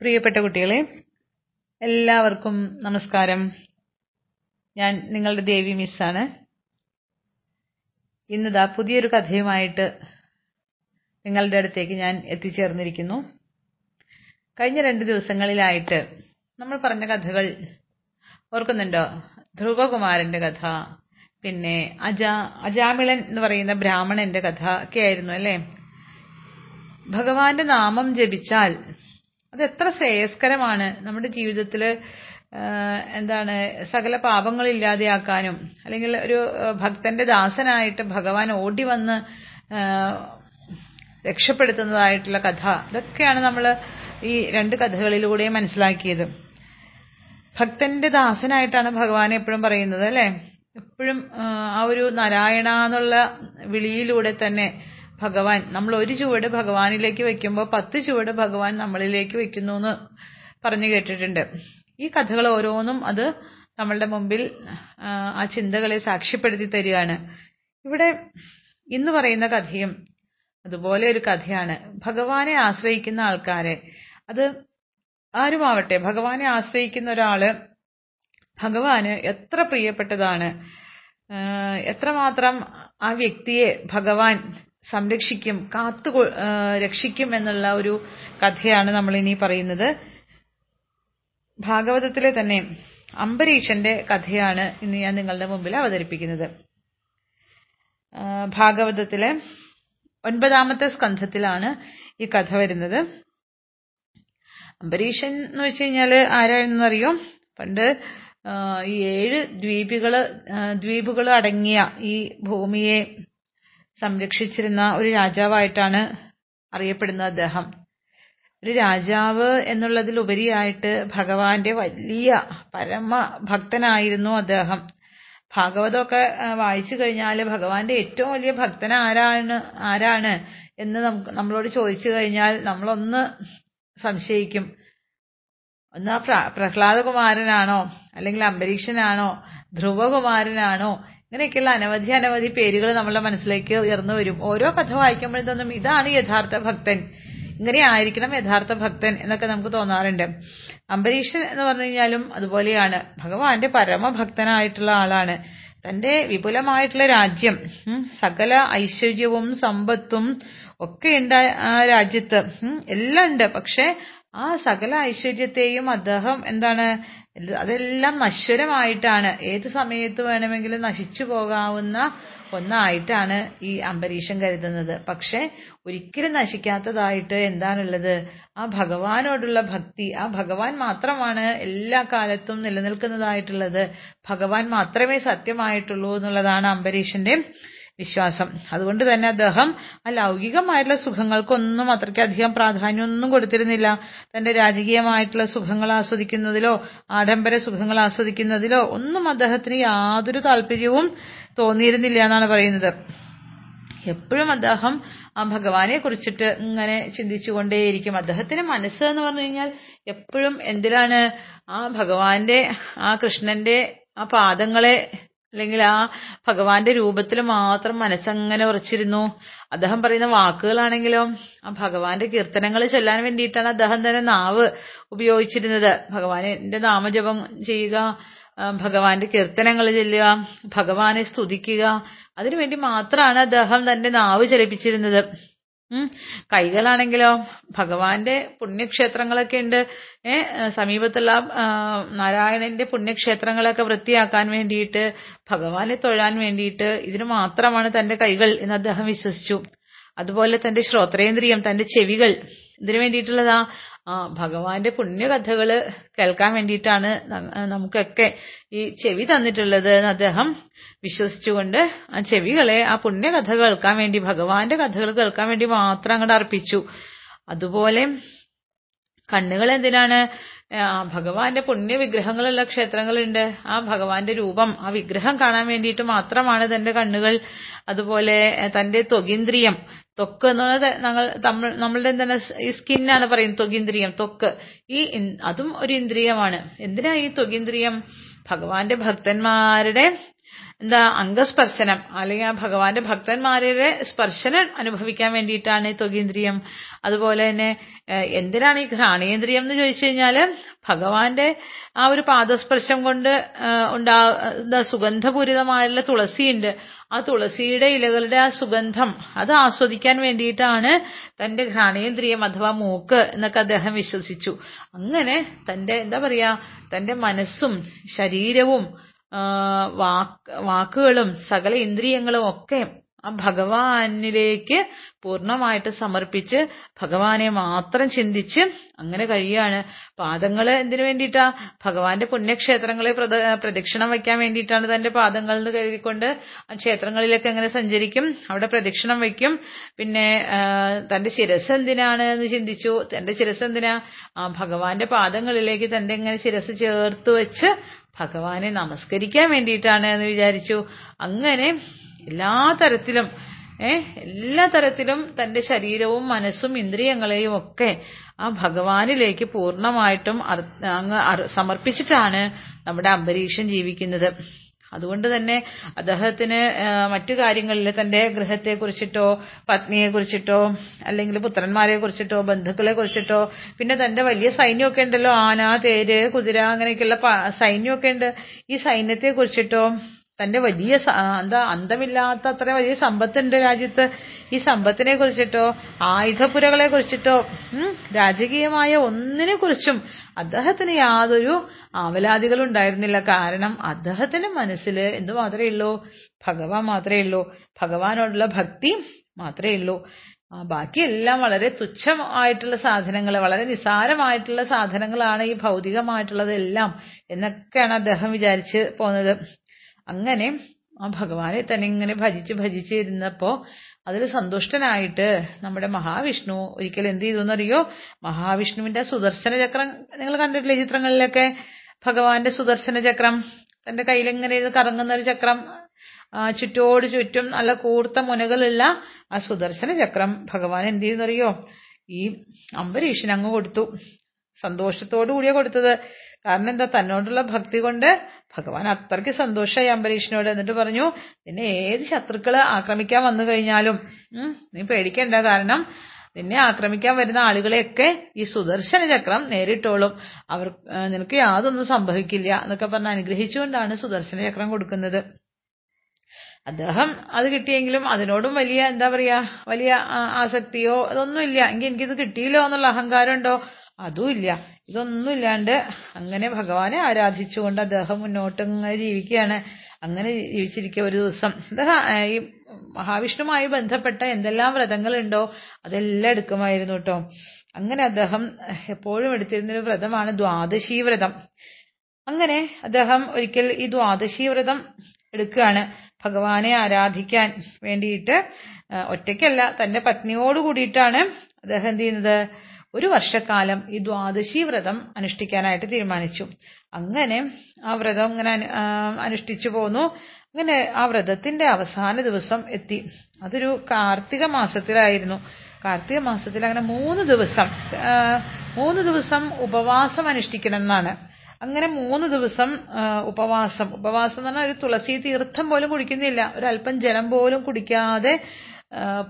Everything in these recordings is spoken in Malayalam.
പ്രിയപ്പെട്ട കുട്ടികളെ എല്ലാവർക്കും നമസ്കാരം. ഞാൻ നിങ്ങളുടെ ദേവി മിസ്സാണ് ഇന്നിതാ പുതിയൊരു കഥയുമായിട്ട് നിങ്ങളുടെ അടുത്തേക്ക് ഞാൻ എത്തിച്ചേർന്നിരിക്കുന്നു. കഴിഞ്ഞ രണ്ട് ദിവസങ്ങളിലായിട്ട് നമ്മൾ പറഞ്ഞ കഥകൾ ഓർക്കുന്നുണ്ടോ? ധ്രുവകുമാരന്റെ കഥ പിന്നെ അജാ അജാമിളൻ എന്ന് പറയുന്ന ബ്രാഹ്മണന്റെ കഥ ഒക്കെ ആയിരുന്നു അല്ലേ? ഭഗവാന്റെ നാമം ജപിച്ചാൽ അത് എത്ര ശ്രേയസ്കരമാണ് നമ്മുടെ ജീവിതത്തിൽ എന്താണ് സകല പാപങ്ങൾ ഇല്ലാതെയാക്കാനും അല്ലെങ്കിൽ ഒരു ഭക്തന്റെ ദാസനായിട്ട് ഭഗവാൻ ഓടി വന്ന് രക്ഷപ്പെടുത്തുന്നതായിട്ടുള്ള കഥ. ഇതൊക്കെയാണ് നമ്മൾ ഈ രണ്ട് കഥകളിലൂടെ മനസ്സിലാക്കിയത്. ഭക്തന്റെ ദാസനായിട്ടാണ് ഭഗവാൻ എപ്പോഴും പറയുന്നത് അല്ലേ? എപ്പോഴും ആ ഒരു നാരായണ എന്നുള്ള വിളിയിലൂടെ തന്നെ ഭഗവാൻ നമ്മൾ ഒരു ചുവട് ഭഗവാനിലേക്ക് വെക്കുമ്പോൾ പത്ത് ചുവട് ഭഗവാൻ നമ്മളിലേക്ക് വെക്കുന്നു എന്ന് പറഞ്ഞു കേട്ടിട്ടുണ്ട്. ഈ കഥകൾ ഓരോന്നും അത് നമ്മളുടെ മുമ്പിൽ ആ ചിന്തകളെ സാക്ഷ്യപ്പെടുത്തി തരികയാണ്. ഇവിടെ ഇന്ന് പറയുന്ന കഥയും അതുപോലെ ഒരു കഥയാണ്. ഭഗവാനെ ആശ്രയിക്കുന്ന ആൾക്കാരെ അത് ആരുമാവട്ടെ ഭഗവാനെ ആശ്രയിക്കുന്ന ഒരാൾ ഭഗവാന് എത്ര പ്രിയപ്പെട്ടതാണ്. എത്രമാത്രം ആ വ്യക്തിയെ ഭഗവാൻ സംരക്ഷിക്കും കാത്തു രക്ഷിക്കും എന്നുള്ള ഒരു കഥയാണ് നമ്മൾ ഇനി പറയുന്നത്. ഭാഗവതത്തിലെ തന്നെ അംബരീഷന്റെ കഥയാണ് ഇന്ന് ഞാൻ നിങ്ങളുടെ മുമ്പിൽ അവതരിപ്പിക്കുന്നത്. ഭാഗവതത്തിലെ ഒൻപതാമത്തെ സ്കന്ധത്തിലാണ് ഈ കഥ വരുന്നത്. അംബരീഷൻ എന്ന് വെച്ച് കഴിഞ്ഞാൽ ആരാണെന്നറിയോ? പണ്ട് ഈ ഏഴ് ദ്വീപുകൾ ദ്വീപുകൾ അടങ്ങിയ ഈ ഭൂമിയെ സംരക്ഷിച്ചിരുന്ന ഒരു രാജാവായിട്ടാണ് അറിയപ്പെടുന്നത് അദ്ദേഹം. ഒരു രാജാവ് എന്നുള്ളതിലുപരിയായിട്ട് ഭഗവാന്റെ വലിയ പരമ ഭക്തനായിരുന്നു അദ്ദേഹം. ഭാഗവതമൊക്കെ വായിച്ചു കഴിഞ്ഞാൽ ഭഗവാന്റെ ഏറ്റവും വലിയ ഭക്തൻ ആരാണ് ആരാണ് എന്ന് നമുക്ക് നമ്മളോട് ചോദിച്ചു കഴിഞ്ഞാൽ നമ്മളൊന്ന് സംശയിക്കും. ഒന്ന് ആ പ്രഹ്ലാദകുമാരനാണോ അല്ലെങ്കിൽ അംബരീഷനാണോ ധ്രുവകുമാരനാണോ ഇങ്ങനെയൊക്കെയുള്ള അനവധി അനവധി പേരുകൾ നമ്മളുടെ മനസ്സിലേക്ക് ഉയർന്നു വരും. ഓരോ കഥ വായിക്കുമ്പോഴും തോന്നും ഇതാണ് യഥാർത്ഥ ഭക്തൻ. ഇങ്ങനെ ആയിരിക്കണം യഥാർത്ഥ ഭക്തൻ എന്നൊക്കെ നമുക്ക് തോന്നാറുണ്ട്. അംബരീഷൻ എന്ന് പറഞ്ഞു കഴിഞ്ഞാലും അതുപോലെയാണ്. ഭഗവാന്റെ പരമഭക്തനായിട്ടുള്ള ആളാണ്. തന്റെ വിപുലമായിട്ടുള്ള രാജ്യം സകല ഐശ്വര്യവും സമ്പത്തും ഒക്കെ ഉണ്ട് ആ രാജ്യത്ത്. എല്ലാം ഉണ്ട്. പക്ഷെ ആ സകല ഐശ്വര്യത്തെയും അദ്ദേഹം എന്താണ് അതെല്ലാം നശ്വരമായിട്ടാണ് ഏത് സമയത്ത് വേണമെങ്കിലും നശിച്ചു പോകാവുന്ന ഒന്നായിട്ടാണ് ഈ അംബരീഷൻ കരുതുന്നത്. പക്ഷെ ഒരിക്കലും നശിക്കാത്തതായിട്ട് എന്താണുള്ളത്? ആ ഭഗവാനോടുള്ള ഭക്തി ആ ഭഗവാൻ മാത്രമാണ് എല്ലാ കാലത്തും നിലനിൽക്കുന്നതായിട്ടുള്ളത്. ഭഗവാൻ മാത്രമേ സത്യമായിട്ടുള്ളൂ എന്നുള്ളതാണ് അംബരീഷന്റെ വിശ്വാസം. അതുകൊണ്ട് തന്നെ അദ്ദേഹം ആ ലൗകികമായിട്ടുള്ള സുഖങ്ങൾക്കൊന്നും അത്രയ്ക്കധികം പ്രാധാന്യമൊന്നും കൊടുത്തിരുന്നില്ല. തന്റെ രാജകീയമായിട്ടുള്ള സുഖങ്ങൾ ആസ്വദിക്കുന്നതിലോ ആഡംബര സുഖങ്ങൾ ആസ്വദിക്കുന്നതിലോ ഒന്നും അദ്ദേഹത്തിന് യാതൊരു താല്പര്യവും തോന്നിയിരുന്നില്ല എന്നാണ് പറയുന്നത്. എപ്പോഴും അദ്ദേഹം ആ ഭഗവാനെ കുറിച്ചിട്ട് ഇങ്ങനെ ചിന്തിച്ചുകൊണ്ടേയിരിക്കും. അദ്ദേഹത്തിന്റെ മനസ്സ് എന്ന് പറഞ്ഞു കഴിഞ്ഞാൽ എപ്പോഴും എന്തിലാണ് ആ ഭഗവാന്റെ ആ കൃഷ്ണന്റെ ആ പാദങ്ങളെ അല്ലെങ്കിൽ ആ ഭഗവാന്റെ രൂപത്തിൽ മാത്രം മനസ്സങ്ങനെ ഉറച്ചിരുന്നു. അദ്ദേഹം പറയുന്ന വാക്കുകളാണെങ്കിലും ആ ഭഗവാന്റെ കീർത്തനങ്ങൾ ചൊല്ലാൻ വേണ്ടിയിട്ടാണ് അദ്ദേഹം തന്നെ നാവ് ഉപയോഗിച്ചിരുന്നത്. ഭഗവാന്റെ നാമജപം ചെയ്യുക ഭഗവാന്റെ കീർത്തനങ്ങൾ ചൊല്ലുക ഭഗവാനെ സ്തുതിക്കുക അതിനുവേണ്ടി മാത്രമാണ് അദ്ദേഹം തന്റെ നാവ് ചലിപ്പിച്ചിരുന്നത്. കൈകളാണെങ്കിലോ ഭഗവാന്റെ പുണ്യക്ഷേത്രങ്ങളൊക്കെ ഉണ്ട്. സമീപത്തുള്ള നാരായണന്റെ പുണ്യക്ഷേത്രങ്ങളൊക്കെ വൃത്തിയാക്കാൻ വേണ്ടിയിട്ട് ഭഗവാനെ തൊഴാൻ വേണ്ടിയിട്ട് ഇതിന് മാത്രമാണ് തന്റെ കൈകൾ എന്ന് അദ്ദേഹം വിശ്വസിച്ചു. അതുപോലെ തന്റെ ശ്രോത്രേന്ദ്രിയം തന്റെ ചെവികൾ ഇതിനു വേണ്ടിയിട്ടുള്ളതാ ഭഗവാന്റെ പുണ്യകഥകൾ കേൾക്കാൻ വേണ്ടിയിട്ടാണ് നമുക്കൊക്കെ ഈ ചെവി തന്നിട്ടുള്ളത് എന്ന് അദ്ദേഹം വിശ്വസിച്ചുകൊണ്ട് ആ ചെവികളെ ആ പുണ്യകഥ കേൾക്കാൻ വേണ്ടി ഭഗവാന്റെ കഥകൾ കേൾക്കാൻ വേണ്ടി മാത്രം അങ്ങോട്ട് അർപ്പിച്ചു. അതുപോലെ കണ്ണുകൾ എന്തിനാണ് ആ ഭഗവാന്റെ പുണ്യ വിഗ്രഹങ്ങളുള്ള ക്ഷേത്രങ്ങളുണ്ട്. ആ ഭഗവാന്റെ രൂപം ആ വിഗ്രഹം കാണാൻ വേണ്ടിയിട്ട് മാത്രമാണ് തന്റെ കണ്ണുകൾ. അതുപോലെ തന്റെ ത്വകീന്ദ്രിയം ത്വക്ക് പറയുന്നത് ഞങ്ങൾ നമ്മളുടെ എന്താണ് ഈ സ്കിന്നാണ് പറയുന്നത് ത്വകീന്ദ്രിയം ത്വക്ക് ഈ അതും ഒരു ഇന്ദ്രിയമാണ്. എന്തിനാ ഈ ത്വകീന്ദ്രിയം ഭഗവാന്റെ ഭക്തന്മാരുടെ എന്താ അംഗസ്പർശനം. അല്ലെങ്കിൽ ആ ഭഗവാന്റെ ഭക്തന്മാരുടെ സ്പർശനം അനുഭവിക്കാൻ വേണ്ടിയിട്ടാണ് ഈ തൊകീന്ദ്രിയം അതുപോലെ തന്നെ എന്തിനാണ് ഈ ഘ്രാണേന്ദ്രിയം എന്ന് ചോദിച്ചു കഴിഞ്ഞാൽ ഭഗവാന്റെ ആ ഒരു പാദസ്പർശം കൊണ്ട് ഉണ്ടാ എന്താ സുഗന്ധപൂരിതമായുള്ള തുളസിയുണ്ട്. ആ തുളസിയുടെ ഇലകളുടെ ആ സുഗന്ധം അത് ആസ്വദിക്കാൻ വേണ്ടിയിട്ടാണ് തന്റെ ഘ്രാണേന്ദ്രിയം അഥവാ മൂക്ക് എന്നൊക്കെ അദ്ദേഹം വിശ്വസിച്ചു. അങ്ങനെ തന്റെ എന്താ പറയാ തന്റെ മനസ്സും ശരീരവും വാക്കുകളും സകല ഇന്ദ്രിയങ്ങളും ഒക്കെ ആ ഭഗവാനിലേക്ക് പൂർണമായിട്ട് സമർപ്പിച്ച് ഭഗവാനെ മാത്രം ചിന്തിച്ച് അങ്ങനെ കഴിയാണ് പാദങ്ങൾ എന്തിനു വേണ്ടിയിട്ടാ? ഭഗവാന്റെ പുണ്യക്ഷേത്രങ്ങളെ പ്രദ- പ്രദക്ഷിണം വയ്ക്കാൻ വേണ്ടിയിട്ടാണ് തന്റെ പാദങ്ങൾ എന്ന് കരുതിക്കൊണ്ട് ക്ഷേത്രങ്ങളിലേക്ക് എങ്ങനെ സഞ്ചരിക്കും. അവിടെ പ്രദക്ഷിണം വയ്ക്കും. പിന്നെ തന്റെ ശിരസ് എന്തിനാണ് എന്ന് ചിന്തിച്ചു. തന്റെ ശിരസ് എന്തിനാ? ആ ഭഗവാന്റെ പാദങ്ങളിലേക്ക് തന്റെ ഇങ്ങനെ ശിരസ് ചേർത്ത് വെച്ച് ഭഗവാനെ നമസ്കരിക്കാൻ വേണ്ടിയിട്ടാണ് എന്ന് വിചാരിച്ചു. അങ്ങനെ എല്ലാ തരത്തിലും എല്ലാ തരത്തിലും തന്റെ ശരീരവും മനസ്സും ഇന്ദ്രിയങ്ങളെയും ഒക്കെ ആ ഭഗവാനിലേക്ക് പൂർണമായിട്ടും അങ്ങ് സമർപ്പിച്ചിട്ടാണ് നമ്മുടെ അംബരീഷൻ ജീവിക്കുന്നത്. അതുകൊണ്ട് തന്നെ അദ്ദേഹത്തിന് മറ്റു കാര്യങ്ങളിൽ തന്റെ ഗൃഹത്തെ കുറിച്ചിട്ടോ പത്നിയെ കുറിച്ചിട്ടോ അല്ലെങ്കിൽ പുത്രന്മാരെ കുറിച്ചിട്ടോ ബന്ധുക്കളെ കുറിച്ചിട്ടോ പിന്നെ തന്റെ വലിയ സൈന്യമൊക്കെ ഉണ്ടല്ലോ ആന തേര് കുതിര അങ്ങനെയൊക്കെയുള്ള സൈന്യമൊക്കെ ഉണ്ട്. ഈ സൈന്യത്തെ കുറിച്ചിട്ടോ തന്റെ വലിയ എന്താ അന്തമില്ലാത്ത അത്ര വലിയ സമ്പത്തുണ്ട് രാജ്യത്ത്. ഈ സമ്പത്തിനെ കുറിച്ചിട്ടോ ആയുധപ്പുരകളെ കുറിച്ചിട്ടോ രാജകീയമായ ഒന്നിനെ കുറിച്ചും അദ്ദേഹത്തിന് യാതൊരു ആവലാതികളും ഉണ്ടായിരുന്നില്ല. കാരണം അദ്ദേഹത്തിന്റെ മനസ്സിൽ എന്തു മാത്രമേ ഉള്ളൂ? ഭഗവാൻ മാത്രമേ ഉള്ളൂ. ഭഗവാനോടുള്ള ഭക്തി മാത്രമേ ഉള്ളൂ. ബാക്കിയെല്ലാം വളരെ തുച്ഛമായിട്ടുള്ള സാധനങ്ങൾ വളരെ നിസാരമായിട്ടുള്ള സാധനങ്ങളാണ് ഈ ഭൗതികമായിട്ടുള്ളതെല്ലാം എന്നൊക്കെയാണ് അദ്ദേഹം വിചാരിച്ച് പോന്നത്. അങ്ങനെ ആ ഭഗവാനെ തന്നെ ഇങ്ങനെ ഭജിച്ച് ഭജിച്ച് ഇരുന്നപ്പോ അതിൽ സന്തുഷ്ടനായിട്ട് നമ്മുടെ മഹാവിഷ്ണു ഒരിക്കൽ എന്ത് ചെയ്തു എന്നറിയോ? മഹാവിഷ്ണുവിന്റെ സുദർശന ചക്രം നിങ്ങൾ കണ്ടിട്ടില്ലേ ചിത്രങ്ങളിലൊക്കെ? ഭഗവാന്റെ സുദർശന ചക്രം തന്റെ കയ്യിലിങ്ങനെ ഇത് കറങ്ങുന്ന ഒരു ചക്രം ചുറ്റോട് ചുറ്റും നല്ല കൂർത്ത മുനകളുള്ള ആ സുദർശന ചക്രം ഭഗവാൻ എന്ത് ചെയ്യുന്നറിയോ ഈ അംബരീഷൻ അങ്ങ് കൊടുത്തു. സന്തോഷത്തോടു കൂടിയാ കൊടുത്തത്. കാരണം എന്താ തന്നോടുള്ള ഭക്തി കൊണ്ട് ഭഗവാൻ അത്രയ്ക്ക് സന്തോഷമായി അംബരീഷിനോട് എന്നിട്ട് പറഞ്ഞു നിന്നെ ഏത് ശത്രുക്കൾ ആക്രമിക്കാൻ വന്നു കഴിഞ്ഞാലും നീ പേടിക്കണ്ട. കാരണം നിന്നെ ആക്രമിക്കാൻ വരുന്ന ആളുകളെയൊക്കെ ഈ സുദർശന ചക്രം നേരിട്ടോളും. അവർ നിനക്ക് യാതൊന്നും സംഭവിക്കില്ല എന്നൊക്കെ പറഞ്ഞ് അനുഗ്രഹിച്ചുകൊണ്ടാണ് സുദർശന ചക്രം കൊടുക്കുന്നത്. അദ്ദേഹം അത് കിട്ടിയെങ്കിലും അതിനോടും വലിയ എന്താ പറയാ വലിയ ആസക്തിയോ അതൊന്നുമില്ല. എങ്കിൽ എനിക്കിത് കിട്ടിയില്ലോ എന്നുള്ള അഹങ്കാരം അതുമില്ല. ഇതൊന്നും ഇല്ലാണ്ട് അങ്ങനെ ഭഗവാനെ ആരാധിച്ചുകൊണ്ട് അദ്ദേഹം മുന്നോട്ട് ഇങ്ങനെ ജീവിക്കുകയാണ്. അങ്ങനെ ജീവിച്ചിരിക്കുക ഒരു ദിവസം. ഈ മഹാവിഷ്ണുമായി ബന്ധപ്പെട്ട എന്തെല്ലാം വ്രതങ്ങളുണ്ടോ അതെല്ലാം എടുക്കുമായിരുന്നു കേട്ടോ. അങ്ങനെ അദ്ദേഹം എപ്പോഴും എടുത്തിരുന്നൊരു വ്രതമാണ് ദ്വാദശി വ്രതം. അങ്ങനെ അദ്ദേഹം ഒരിക്കൽ ഈ ദ്വാദശി വ്രതം എടുക്കുകയാണ് ഭഗവാനെ ആരാധിക്കാൻ വേണ്ടിയിട്ട്. ഒറ്റയ്ക്കല്ല തന്റെ പത്നിയോട് കൂടിയിട്ടാണ് അദ്ദേഹം എന്ത് ചെയ്യുന്നത്? ഒരു വർഷക്കാലം ഈ ദ്വാദശി വ്രതം അനുഷ്ഠിക്കാനായിട്ട് തീരുമാനിച്ചു. അങ്ങനെ ആ വ്രതം ഇങ്ങനെ അനുഷ്ഠിച്ചു പോന്നു. അങ്ങനെ ആ വ്രതത്തിന്റെ അവസാന ദിവസം എത്തി. അതൊരു കാർത്തിക മാസത്തിലായിരുന്നു. കാർത്തിക മാസത്തിൽ അങ്ങനെ മൂന്ന് ദിവസം മൂന്ന് ദിവസം ഉപവാസം അനുഷ്ഠിക്കണം എന്നാണ് അങ്ങനെ മൂന്ന് ദിവസം ഉപവാസം. ഉപവാസം എന്ന് പറഞ്ഞാൽ ഒരു തുളസി തീർത്ഥം പോലും കുടിക്കുന്നില്ല. ഒരല്പം ജലം പോലും കുടിക്കാതെ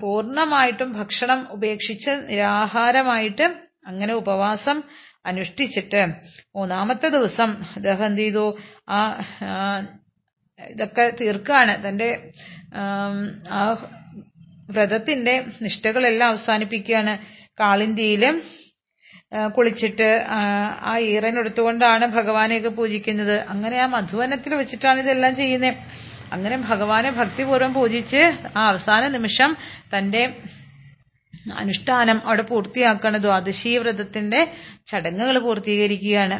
പൂർണമായിട്ടും ഭക്ഷണം ഉപേക്ഷിച്ച് നിരാഹാരമായിട്ട് അങ്ങനെ ഉപവാസം അനുഷ്ഠിച്ചിട്ട് മൂന്നാമത്തെ ദിവസം അദ്ദേഹം എന്ത് ചെയ്തു? ആ ഇതൊക്കെ തീർക്കുകയാണ് തന്റെ ആ വ്രതത്തിന്റെ നിഷ്ഠകളെല്ലാം അവസാനിപ്പിക്കുകയാണ് കാളിന്തിയിൽ. കുളിച്ചിട്ട് ആ, എടുത്തുകൊണ്ടാണ് ഭഗവാനെയൊക്കെ പൂജിക്കുന്നത്. അങ്ങനെ ആ മധുവനത്തിൽ വെച്ചിട്ടാണ് ഇതെല്ലാം ചെയ്യുന്നത്. അങ്ങനെ ഭഗവാനെ ഭക്തിപൂർവം പൂജിച്ച് ആ അവസാന നിമിഷം തന്റെ അനുഷ്ഠാനം അവിടെ പൂർത്തിയാക്കുകയാണ്. ദ്വാദശി വ്രതത്തിന്റെ ചടങ്ങുകൾ പൂർത്തീകരിക്കുകയാണ്.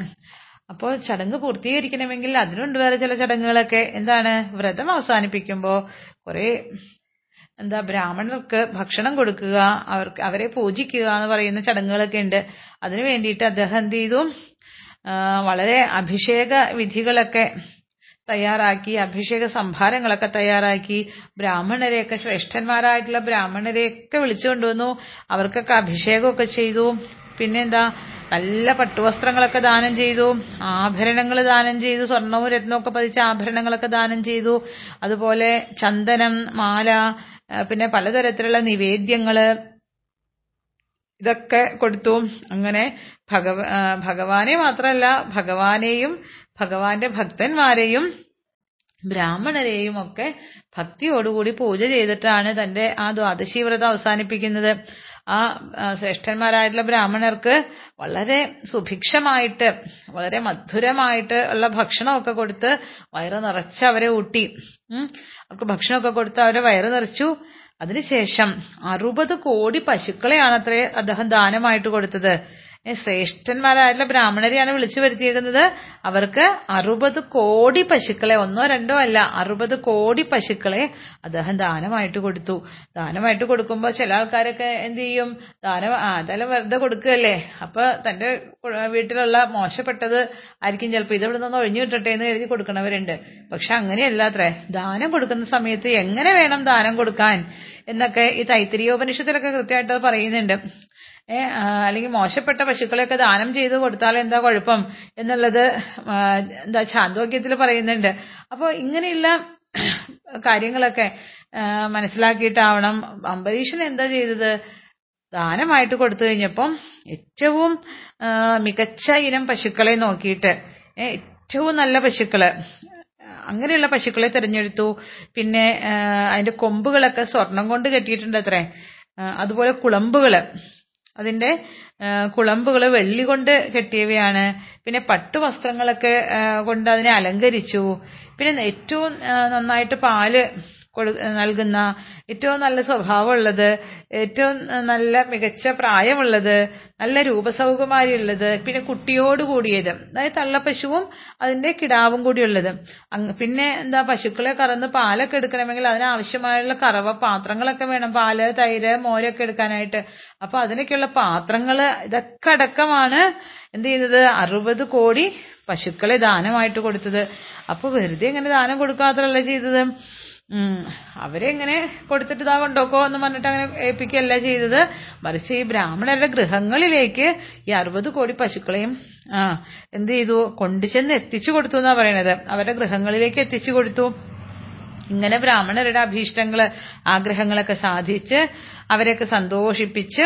അപ്പോൾ ചടങ്ങ് പൂർത്തീകരിക്കണമെങ്കിൽ അതിനുണ്ട് വേറെ ചില ചടങ്ങുകളൊക്കെ. എന്താണ്? വ്രതം അവസാനിപ്പിക്കുമ്പോൾ കുറേ എന്താ ബ്രാഹ്മണർക്ക് ഭക്ഷണം കൊടുക്കുക അവർക്ക് അവരെ പൂജിക്കുക എന്ന് പറയുന്ന ചടങ്ങുകളൊക്കെ ഉണ്ട്. അതിനു വേണ്ടിയിട്ട് അദ്ദേഹം എന്ത് ചെയ്തു? വളരെ അഭിഷേക വിധികളൊക്കെ തയ്യാറാക്കി അഭിഷേക സംഭാരങ്ങളൊക്കെ തയ്യാറാക്കി ബ്രാഹ്മണരെയൊക്കെ ശ്രേഷ്ഠന്മാരായിട്ടുള്ള ബ്രാഹ്മണരെയൊക്കെ വിളിച്ചു കൊണ്ടുവന്നു അവർക്കൊക്കെ അഭിഷേകമൊക്കെ ചെയ്തു. പിന്നെന്താ നല്ല പട്ടുവസ്ത്രങ്ങളൊക്കെ ദാനം ചെയ്തു. ആഭരണങ്ങൾ ദാനം ചെയ്തു. സ്വർണവും രത്നമൊക്കെ പതിച്ച ആഭരണങ്ങളൊക്കെ ദാനം ചെയ്തു. അതുപോലെ ചന്ദനം മാല പിന്നെ പലതരത്തിലുള്ള നിവേദ്യങ്ങൾ ഇതൊക്കെ കൊടുത്തു. അങ്ങനെ ഭഗവ ഭഗവാനെ മാത്രമല്ല ഭഗവാനെയും ഭഗവാന്റെ ഭക്തന്മാരെയും ബ്രാഹ്മണരെയും ഒക്കെ ഭക്തിയോടുകൂടി പൂജ ചെയ്തിട്ടാണ് തന്റെ ആ ദ്വാദശി വ്രതം അവസാനിപ്പിക്കുന്നത്. ആ ശ്രേഷ്ഠന്മാരായിട്ടുള്ള ബ്രാഹ്മണർക്ക് വളരെ സുഭിക്ഷമായിട്ട് വളരെ മധുരമായിട്ട് ഉള്ള ഭക്ഷണമൊക്കെ കൊടുത്ത് വയറ് നിറച്ച് അവരെ ഊട്ടി. അവർക്ക് ഭക്ഷണമൊക്കെ കൊടുത്ത് അവരെ വയറ് നിറച്ചു. അതിനുശേഷം അറുപത് കോടി പശുക്കളെയാണ് അത്രേ അദ്ദേഹം ദാനമായിട്ട് കൊടുത്തത്. ശ്രേഷ്ഠന്മാരായിട്ടുള്ള ബ്രാഹ്മണരെയാണ് വിളിച്ചു വരുത്തിയേക്കുന്നത്. അവർക്ക് അറുപത് കോടി പശുക്കളെ ഒന്നോ രണ്ടോ അല്ല അറുപത് കോടി പശുക്കളെ അദ്ദേഹം ദാനമായിട്ട് കൊടുത്തു. ദാനമായിട്ട് കൊടുക്കുമ്പോൾ ചില ആൾക്കാരൊക്കെ എന്ത് ചെയ്യും? ദാനം അതെല്ലാം വെറുതെ കൊടുക്കുകയല്ലേ? അപ്പൊ തന്റെ വീട്ടിലുള്ള മോശപ്പെട്ടത് ആയിരിക്കും ചിലപ്പോൾ ഇത് ഇവിടെ നിന്ന് ഒഴിഞ്ഞു കിട്ടട്ടെ എന്ന് കരുതി കൊടുക്കണവരുണ്ട്. പക്ഷെ അങ്ങനെയല്ല അത്രേ ദാനം കൊടുക്കുന്ന സമയത്ത് എങ്ങനെ വേണം ദാനം കൊടുക്കാൻ? എന്നൊക്കെ ഈ തൈത്തിരിയോപനിഷത്തിലൊക്കെ കൃത്യമായിട്ട് അത് പറയുന്നുണ്ട്. അല്ലെങ്കിൽ മോശപ്പെട്ട പശുക്കളെയൊക്കെ ദാനം ചെയ്ത് കൊടുത്താൽ എന്താ കുഴപ്പം എന്നുള്ളത് എന്താ ചാന്തോക്യത്തിൽ പറയുന്നുണ്ട്. അപ്പോൾ ഇങ്ങനെയുള്ള കാര്യങ്ങളൊക്കെ മനസ്സിലാക്കിയിട്ടാവണം. അംബരീഷൻ എന്താ ചെയ്തത്? ദാനമായിട്ട് കൊടുത്തു കഴിഞ്ഞപ്പം ഏറ്റവും മികച്ച ഇനം പശുക്കളെ നോക്കിയിട്ട് ഏറ്റവും നല്ല പശുക്കൾ അങ്ങനെയുള്ള പശുക്കളെ തിരഞ്ഞെടുത്തു. പിന്നെ അതിന്റെ കൊമ്പുകളൊക്കെ സ്വർണം കൊണ്ട് കെട്ടിയിട്ടുണ്ട് അത്രേ. അതുപോലെ കുളമ്പുകൾ. അതിന്റെ കുളമ്പുകൾ വെള്ളി കൊണ്ട് കെട്ടിയവയാണ്. പിന്നെ പട്ടുവസ്ത്രങ്ങളൊക്കെ വസ്ത്രങ്ങളൊക്കെ കൊണ്ട് അതിനെ അലങ്കരിച്ചു. പിന്നെ ഏറ്റവും നന്നായിട്ട് പാൽ നൽകുന്ന ഏറ്റവും നല്ല സ്വഭാവമുള്ളത് ഏറ്റവും നല്ല മികച്ച പ്രായമുള്ളത് നല്ല രൂപസൗകുമാരിയുള്ളത് പിന്നെ കുട്ടിയോട് കൂടിയത് അതായത് തള്ളപ്പശുവും അതിന്റെ കിടാവും കൂടിയുള്ളത്. പിന്നെ എന്താ പശുക്കളെ കറന്ന് പാലൊക്കെ എടുക്കണമെങ്കിൽ അതിനാവശ്യമായുള്ള കറവ പാത്രങ്ങളൊക്കെ വേണം പാൽ തൈര് മോരൊക്കെ എടുക്കാനായിട്ട്. അപ്പൊ അതിനൊക്കെയുള്ള പാത്രങ്ങൾ ഇതൊക്കെ അടക്കമാണ് എന്ത് ചെയ്യുന്നത്? അറുപത് കോടി പശുക്കളെ ദാനമായിട്ട് കൊടുത്തത്. അപ്പൊ വെറുതെ ഇങ്ങനെ ദാനം കൊടുക്കാത്തതല്ല ചെയ്തത്? ഉം. അവരെ ഇങ്ങനെ കൊടുത്തിട്ട് ഇതാ കൊണ്ടോക്കോ എന്ന് പറഞ്ഞിട്ട് അങ്ങനെ ഏൽപ്പിക്കുകയല്ല ചെയ്തത്. മറിച്ച് ഈ ബ്രാഹ്മണരുടെ ഗൃഹങ്ങളിലേക്ക് ഈ അറുപത് കോടി പശുക്കളെയും ആ എന്ത് ചെയ്തു? കൊണ്ടുചെന്ന് എത്തിച്ചു കൊടുത്തു എന്നാ പറയണത്. അവരുടെ ഗൃഹങ്ങളിലേക്ക് എത്തിച്ചു കൊടുത്തു. ഇങ്ങനെ ബ്രാഹ്മണരുടെ അഭീഷ്ടങ്ങൾ ആഗ്രഹങ്ങളൊക്കെ സാധിച്ച് അവരെയൊക്കെ സന്തോഷിപ്പിച്ച്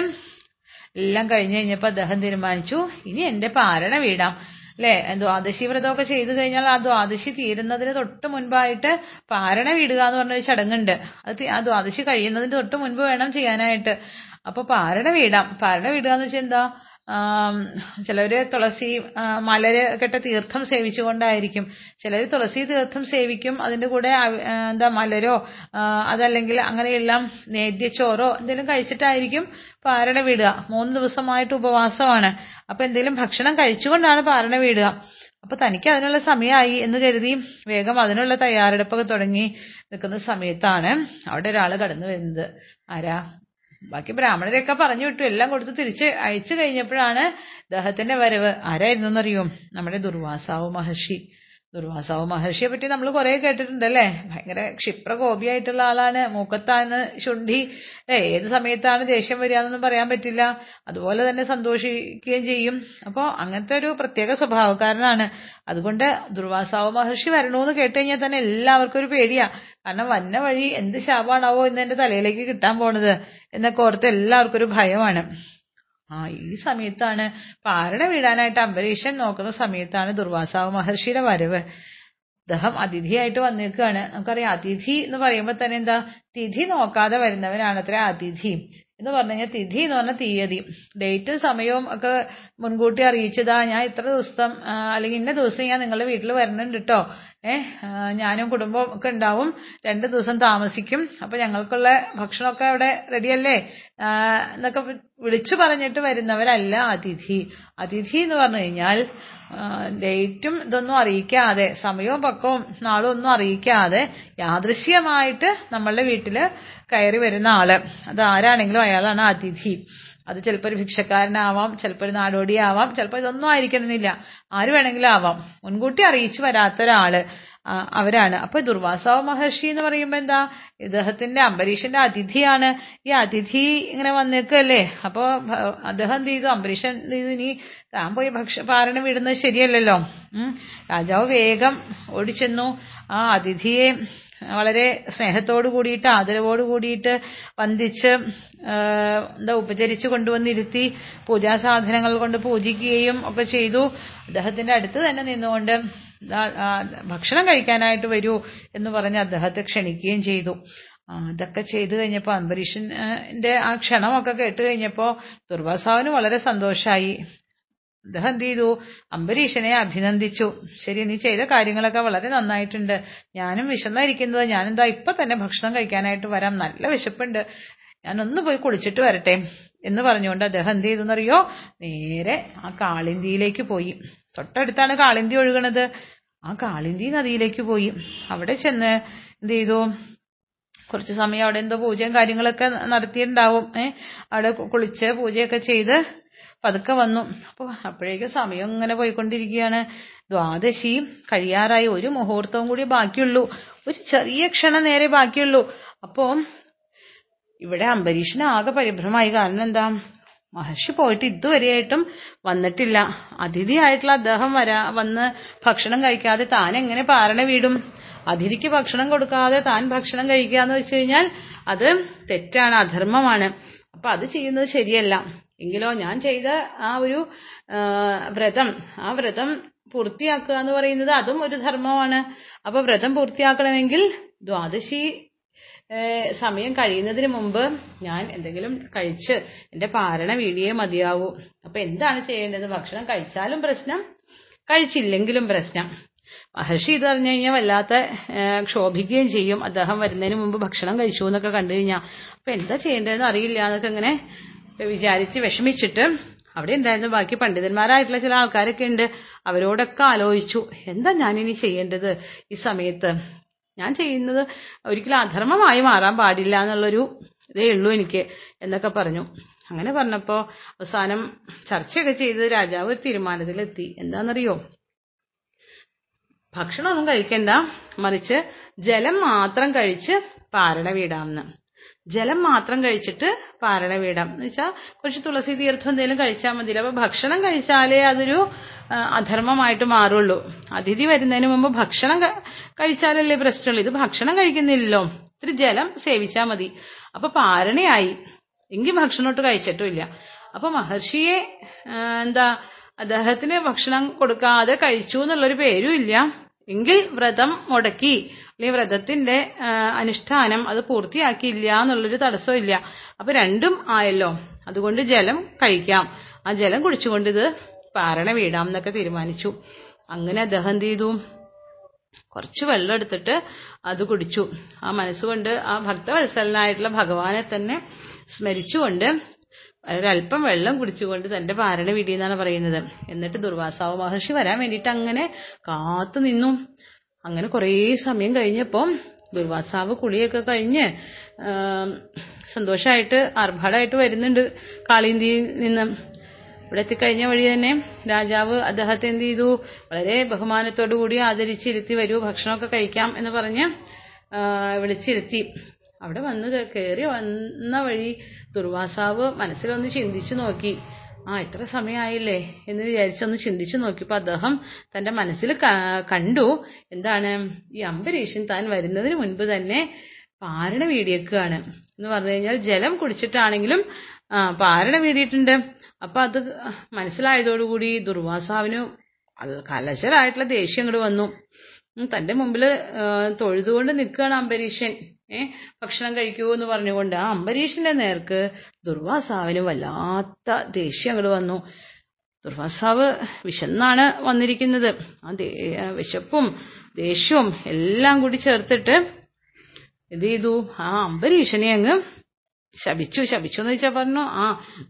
എല്ലാം കഴിഞ്ഞ് കഴിഞ്ഞപ്പോൾ അദ്ദേഹം തീരുമാനിച്ചു ഇനി എന്റെ പാരണ വീടാം. അല്ലെ? ദ്വാദശി വ്രതമൊക്കെ ചെയ്തു കഴിഞ്ഞാൽ ആ ദ്വാദശി തീരുന്നതിന് തൊട്ട് മുൻപായിട്ട് പാരണ വീടുക എന്ന് പറഞ്ഞൊരു ചടങ്ങുണ്ട്. അത് ആ ദ്വാദശി കഴിയുന്നതിന് തൊട്ട് മുൻപ് വേണം ചെയ്യാനായിട്ട്. അപ്പൊ പാരണ വീടാം. പാരണ വീടുക എന്ന് വെച്ചാൽ എന്താ? ചിലര് തുളസി മലര് കെട്ട തീർത്ഥം സേവിച്ചുകൊണ്ടായിരിക്കും. ചിലർ തുളസി തീർത്ഥം സേവിക്കും അതിന്റെ കൂടെ എന്താ മലരോ അതല്ലെങ്കിൽ അങ്ങനെയുള്ള നേദ്യച്ചോറോ എന്തെങ്കിലും കഴിച്ചിട്ടായിരിക്കും പാരണ വീടുക. മൂന്ന് ദിവസമായിട്ട് ഉപവാസമാണ്. അപ്പൊ എന്തെങ്കിലും ഭക്ഷണം കഴിച്ചുകൊണ്ടാണ് പാരണ വീടുക. അപ്പൊ തനിക്ക് അതിനുള്ള സമയമായി എന്ന് കരുതി വേഗം അതിനുള്ള തയ്യാറെടുപ്പൊക്കെ തുടങ്ങി നിൽക്കുന്ന സമയത്താണ് അവിടെ ഒരാൾ കടന്നു വരുന്നത്. ആരാ? ബാക്കി ബ്രാഹ്മണരെയൊക്കെ പറഞ്ഞു വിട്ടു എല്ലാം കൊടുത്ത് തിരിച്ച് അയച്ചു കഴിഞ്ഞപ്പോഴാണ് ദഹത്തിന്റെ വരവ്. ആരായിരുന്നു എന്നറിയോ? നമ്മുടെ ദുർവാസാവ് മഹർഷി. ദുർവാസാവ് മഹർഷിയെ പറ്റി നമ്മൾ കുറെ കേട്ടിട്ടുണ്ടല്ലേ? ഭയങ്കര ക്ഷിപ്രകോപിയായിട്ടുള്ള ആളാണ്. മൂക്കത്താണ് ശുണ്ഠി. അല്ലെ ഏത് സമയത്താണ് ദേഷ്യം വരിക എന്നൊന്നും പറയാൻ പറ്റില്ല. അതുപോലെ തന്നെ സന്തോഷിക്കുകയും ചെയ്യും. അപ്പോൾ അങ്ങനത്തെ ഒരു പ്രത്യേക സ്വഭാവക്കാരനാണ്. അതുകൊണ്ട് ദുർവാസാവ് മഹർഷി വരണമെന്ന് കേട്ട് കഴിഞ്ഞാൽ തന്നെ എല്ലാവർക്കും ഒരു പേടിയാ. കാരണം വന്ന വഴി എന്ത് ശാപാണാവോ ഇന്ന് എന്റെ തലയിലേക്ക് കിട്ടാൻ പോണത് എന്നൊക്കെ ഓർത്ത് എല്ലാവർക്കും ഒരു ഭയമാണ്. ആ ഈ സമയത്താണ്. പാരണ വീടാനായിട്ട് അംബരീഷൻ നോക്കുന്ന സമയത്താണ് ദുർവാസാവ് മഹർഷിയുടെ വരവ്. അദ്ദേഹം അതിഥിയായിട്ട് വന്നേക്കാണ്. നമുക്കറിയാം അതിഥി എന്ന് പറയുമ്പോൾ തന്നെ എന്താ? തിഥി നോക്കാതെ വരുന്നവനാണ് അത്ര അതിഥി. എന്ന് പറഞ്ഞു തിഥി എന്ന് പറഞ്ഞാൽ തീയതി. ഡേറ്റും സമയവും ഒക്കെ മുൻകൂട്ടി അറിയിച്ചതാ. ഞാൻ ഇത്ര ദിവസം അല്ലെങ്കിൽ ഇന്ന ദിവസം ഞാൻ നിങ്ങളുടെ വീട്ടിൽ വരണുണ്ട് കേട്ടോ ഏഹ് ഞാനും കുടുംബവും ഒക്കെ ഉണ്ടാവും. രണ്ട് ദിവസം താമസിക്കും. അപ്പൊ ഞങ്ങൾക്കുള്ള ഭക്ഷണമൊക്കെ അവിടെ റെഡിയല്ലേ? എന്നൊക്കെ വിളിച്ചു പറഞ്ഞിട്ട് വരുന്നവരല്ല അതിഥി. അതിഥി എന്ന് പറഞ്ഞു കഴിഞ്ഞാൽ ഡേറ്റും ഇതൊന്നും അറിയിക്കാതെ സമയവും പക്കവും നാളും ഒന്നും അറിയിക്കാതെ യാദൃശ്യമായിട്ട് നമ്മളുടെ വീട്ടിൽ കയറി വരുന്ന ആൾ. അത് ആരാണെങ്കിലും അയാളാണ് അതിഥി. അത് ചിലപ്പോൾ ഒരു ഭിക്ഷക്കാരനാവാം ചിലപ്പോൾ ഒരു നാടോടിയാവാം ചിലപ്പോൾ ഇതൊന്നും ആയിരിക്കണമെന്നില്ല. ആര് വേണമെങ്കിലും ആവാം. മുൻകൂട്ടി അറിയിച്ചു വരാത്ത ഒരാൾ ആ, അവരാണ്. അപ്പൊ ദുർവാസാവ് മഹർഷി എന്ന് പറയുമ്പോ എന്താ? ഇദ്ദേഹത്തിന്റെ അംബരീഷന്റെ അതിഥിയാണ്. ഈ അതിഥി ഇങ്ങനെ വന്നേക്കല്ലേ? അപ്പൊ അദ്ദേഹം എന്ത് ചെയ്തു? അംബരീഷൻ എന്ത് ചെയ്തു? ഇനി താൻ പോയി ഭക്ഷ പാരണം വിടുന്നത് ശരിയല്ലല്ലോ. രാജാവ് വേഗം ഓടിച്ചെന്നു. ആ അതിഥിയെ വളരെ സ്നേഹത്തോട് കൂടിയിട്ട് ആദരവോട് കൂടിയിട്ട് വന്ദിച്ച് എന്താ ഉപചരിച്ച് കൊണ്ടുവന്നിരുത്തി പൂജാസാധനങ്ങൾ കൊണ്ട് പൂജിക്കുകയും ഒക്കെ ചെയ്തു. അദ്ദേഹത്തിന്റെ അടുത്ത് തന്നെ നിന്നുകൊണ്ട് ഭക്ഷണം കഴിക്കാനായിട്ട് വരൂ എന്ന് പറഞ്ഞ് അദ്ദേഹത്തെ ക്ഷണിക്കുകയും ചെയ്തു. അതൊക്കെ ചെയ്തു കഴിഞ്ഞപ്പോൾ അംബരീഷന്റെ ആ ക്ഷണമൊക്കെ കേട്ട് കഴിഞ്ഞപ്പോൾ ദുർവാസാവിന് വളരെ സന്തോഷമായി അദ്ദേഹം എന്ത് ചെയ്തു? അംബരീഷനെ അഭിനന്ദിച്ചു. ശരി നീ ചെയ്ത കാര്യങ്ങളൊക്കെ വളരെ നന്നായിട്ടുണ്ട്. ഞാനും വിശന്നായിരിക്കുന്നത്. ഞാനെന്താ ഇപ്പൊ തന്നെ ഭക്ഷണം കഴിക്കാനായിട്ട് വരാം? നല്ല വിശപ്പുണ്ട്. ഞാനൊന്ന് പോയി കുളിച്ചിട്ട് വരട്ടെ എന്ന് പറഞ്ഞുകൊണ്ട് അദ്ദേഹം എന്ത് ചെയ്തു എന്നറിയോ? നേരെ ആ കാളിന്തിയിലേക്ക് പോയി. തൊട്ടടുത്താണ് കാളിന്തി ഒഴുകണത്. ആ കാളിന്തി നദിയിലേക്ക് പോയി. അവിടെ ചെന്ന് എന്ത് ചെയ്തു കുറച്ച് സമയം അവിടെ എന്തോ പൂജയും കാര്യങ്ങളൊക്കെ നടത്തിയിട്ടുണ്ടാവും. ഏ അവിടെ കുളിച്ച് പൂജയൊക്കെ ചെയ്ത് പതുക്കെ വന്നു. അപ്പോൾ അപ്പോഴേക്കും സമയം ഇങ്ങനെ പോയിക്കൊണ്ടിരിക്കുകയാണ്. ദ്വാദശി കഴിയാറായി. ഒരു മുഹൂർത്തവും കൂടി ബാക്കിയുള്ളൂ. ഒരു ചെറിയ ക്ഷണം നേരെ ബാക്കിയുള്ളൂ. അപ്പോൾ ഇവിടെ അംബരീഷിന് ആകെ പരിഭ്രമായി കാരണം എന്താ? മഹർഷി പോയിട്ട് ഇതുവരെയായിട്ടും വന്നിട്ടില്ല. അതിഥിയായിട്ടുള്ള അദ്ദേഹം വരാ വന്ന് ഭക്ഷണം കഴിക്കാതെ താൻ എങ്ങനെ പാരണ വീടും? അതിഥിക്ക് ഭക്ഷണം കൊടുക്കാതെ താൻ ഭക്ഷണം കഴിക്കുക എന്ന് വെച്ച് കഴിഞ്ഞാൽ അത് തെറ്റാണ് അധർമ്മമാണ്. അപ്പൊ അത് ചെയ്യുന്നത് ശരിയല്ല. എങ്കിലോ ഞാൻ ചെയ്ത ആ ഒരു വ്രതം ആ വ്രതം പൂർത്തിയാക്കുക എന്ന് പറയുന്നത് അതും ഒരു ധർമ്മമാണ്. അപ്പൊ വ്രതം പൂർത്തിയാക്കണമെങ്കിൽ ദ്വാദശി സമയം കഴിയുന്നതിന് മുമ്പ് ഞാൻ എന്തെങ്കിലും കഴിച്ച് എന്റെ പാരണ വീടിയേ മതിയാവൂ. അപ്പൊ എന്താണ് ചെയ്യേണ്ടത്? ഭക്ഷണം കഴിച്ചാലും പ്രശ്നം കഴിച്ചില്ലെങ്കിലും പ്രശ്നം. മഹർഷി ഇത് അറിഞ്ഞു കഴിഞ്ഞാൽ വല്ലാത്ത ക്ഷോഭിക്കുകയും ചെയ്യും. അദ്ദേഹം വരുന്നതിന് മുമ്പ് ഭക്ഷണം കഴിച്ചു എന്നൊക്കെ കണ്ടു കഴിഞ്ഞാൽ അപ്പൊ എന്താ ചെയ്യേണ്ടതെന്ന് അറിയില്ല എന്നൊക്കെ ഇങ്ങനെ വിചാരിച്ച് വിഷമിച്ചിട്ട് അവിടെ ഉണ്ടായിരുന്ന ബാക്കി പണ്ഡിതന്മാരായിട്ടുള്ള ചില ആൾക്കാരൊക്കെ ഉണ്ട്. അവരോടൊക്കെ ആലോചിച്ചു. എന്താ ഞാനിനി ചെയ്യേണ്ടത് ഈ സമയത്ത്? ഞാൻ ചെയ്യുന്നത് ഒരിക്കലും അധർമ്മമായി മാറാൻ പാടില്ല എന്നുള്ളൊരു ഇതേ ഉള്ളൂ എനിക്ക് എന്നൊക്കെ പറഞ്ഞു. അങ്ങനെ പറഞ്ഞപ്പോൾ അവസാനം ചർച്ചയൊക്കെ ചെയ്ത് രാജാവ് ഒരു തീരുമാനത്തിലെത്തി. എന്താണെന്നറിയോ? ഭക്ഷണമൊന്നും കഴിക്കണ്ട മറിച്ച് ജലം മാത്രം കഴിച്ച് പാരണ വീടാമെന്ന് ജലം മാത്രം കഴിച്ചിട്ട് പാരണ വീടാം. എന്ന് വെച്ചാൽ കുറച്ച് തുളസി തീർത്ഥം എന്തെങ്കിലും കഴിച്ചാൽ മതിയല്ലോ. അപ്പൊ ഭക്ഷണം കഴിച്ചാലേ അതൊരു അധർമ്മമായിട്ട് മാറുള്ളൂ. അതിഥി വരുന്നതിന് മുമ്പ് ഭക്ഷണം കഴിച്ചാലല്ലേ പ്രശ്നമുള്ളൂ. ഇത് ഭക്ഷണം കഴിക്കുന്നില്ലല്ലോ. ഇത്തിരി ജലം സേവിച്ചാൽ മതി. അപ്പൊ പാരണയായി. എങ്കിൽ ഭക്ഷണമൊട്ട് കഴിച്ചിട്ടുമില്ല അപ്പൊ മഹർഷിയെ എന്താ അദ്ദേഹത്തിന് ഭക്ഷണം കൊടുക്കാതെ കഴിച്ചു എന്നുള്ളൊരു പേരും ഇല്ല. എങ്കിൽ വ്രതം മുടക്കി. അല്ലെങ്കിൽ വ്രതത്തിന്റെ അനുഷ്ഠാനം അത് പൂർത്തിയാക്കിയില്ല എന്നുള്ളൊരു തടസ്സവും ഇല്ല. അപ്പൊ രണ്ടും ആയല്ലോ. അതുകൊണ്ട് ജലം കഴിക്കാം. ആ ജലം കുടിച്ചുകൊണ്ട് ഇത് പാരണ വീടാം എന്നൊക്കെ തീരുമാനിച്ചു. അങ്ങനെ അദ്ദേഹം എന്ത് ചെയ്തു. കുറച്ച് വെള്ളം എടുത്തിട്ട് അത് കുടിച്ചു. ആ മനസ്സുകൊണ്ട് ആ ഭക്തവത്സലനായിട്ടുള്ള ഭഗവാനെ തന്നെ സ്മരിച്ചുകൊണ്ട് ഒരല്പം വെള്ളം കുടിച്ചുകൊണ്ട് തന്റെ പാരണ വീടിയെന്നാണ് പറയുന്നത്. എന്നിട്ട് ദുർവാസാവ് മഹർഷി വരാൻ വേണ്ടിയിട്ട് അങ്ങനെ കാത്തു നിന്നു. അങ്ങനെ കുറേ സമയം കഴിഞ്ഞപ്പം ദുർവാസാവ് കുളിയൊക്കെ കഴിഞ്ഞ് സന്തോഷമായിട്ട് ആർഭാടമായിട്ട് വരുന്നുണ്ട് കാളിന്തിയിൽ നിന്ന്. ഇവിടെ എത്തിക്കഴിഞ്ഞ വഴി തന്നെ രാജാവ് അദ്ദേഹത്തെ എന്ത് ചെയ്തു? വളരെ ബഹുമാനത്തോടു കൂടി ആദരിച്ചിരുത്തി വരൂ ഭക്ഷണമൊക്കെ കഴിക്കാം എന്ന് പറഞ്ഞ് വിളിച്ചിരുത്തി. അവിടെ വന്ന് കയറി വന്ന വഴി ദുർവാസാവ് മനസ്സിലൊന്ന് ചിന്തിച്ചു നോക്കി. ആ ഇത്ര സമയമായില്ലേ എന്ന് വിചാരിച്ചൊന്ന് ചിന്തിച്ചു നോക്കിയപ്പോൾ അദ്ദേഹം തന്റെ മനസ്സിൽ കണ്ടു. എന്താണ്? ഈ അംബരീഷൻ താൻ വരുന്നതിന് മുൻപ് തന്നെ പാരണ വീടിയേക്കുകയാണ്. എന്ന് പറഞ്ഞു കഴിഞ്ഞാൽ ജലം കുടിച്ചിട്ടാണെങ്കിലും പാരണ വീടിയിട്ടുണ്ട്. അപ്പൊ അത് മനസ്സിലായതോടുകൂടി ദുർവാസാവിന് കലശരായിട്ടുള്ള ദേഷ്യം ഇങ്ങോട്ട് വന്നു. തന്റെ മുമ്പിൽ തൊഴുതുകൊണ്ട് നിൽക്കുകയാണ് അംബരീഷൻ. ഭക്ഷണം കഴിക്കൂ എന്ന് പറഞ്ഞുകൊണ്ട് ആ അംബരീഷിന്റെ നേർക്ക് ദുർവാസാവിന് വല്ലാത്ത ദേഷ്യം അങ്ങോട്ട് വന്നു. ദുർവാസാവ് വിശന്നാണ് വന്നിരിക്കുന്നത്. ആ വിശപ്പും ദേഷ്യവും എല്ലാം കൂടി ചേർത്തിട്ട് എന്ത് ചെയ്തു? ആ അംബരീഷനെ അങ്ങ് ശപിച്ചു ശപിച്ചു എന്ന് വെച്ചാൽ പറഞ്ഞു ആ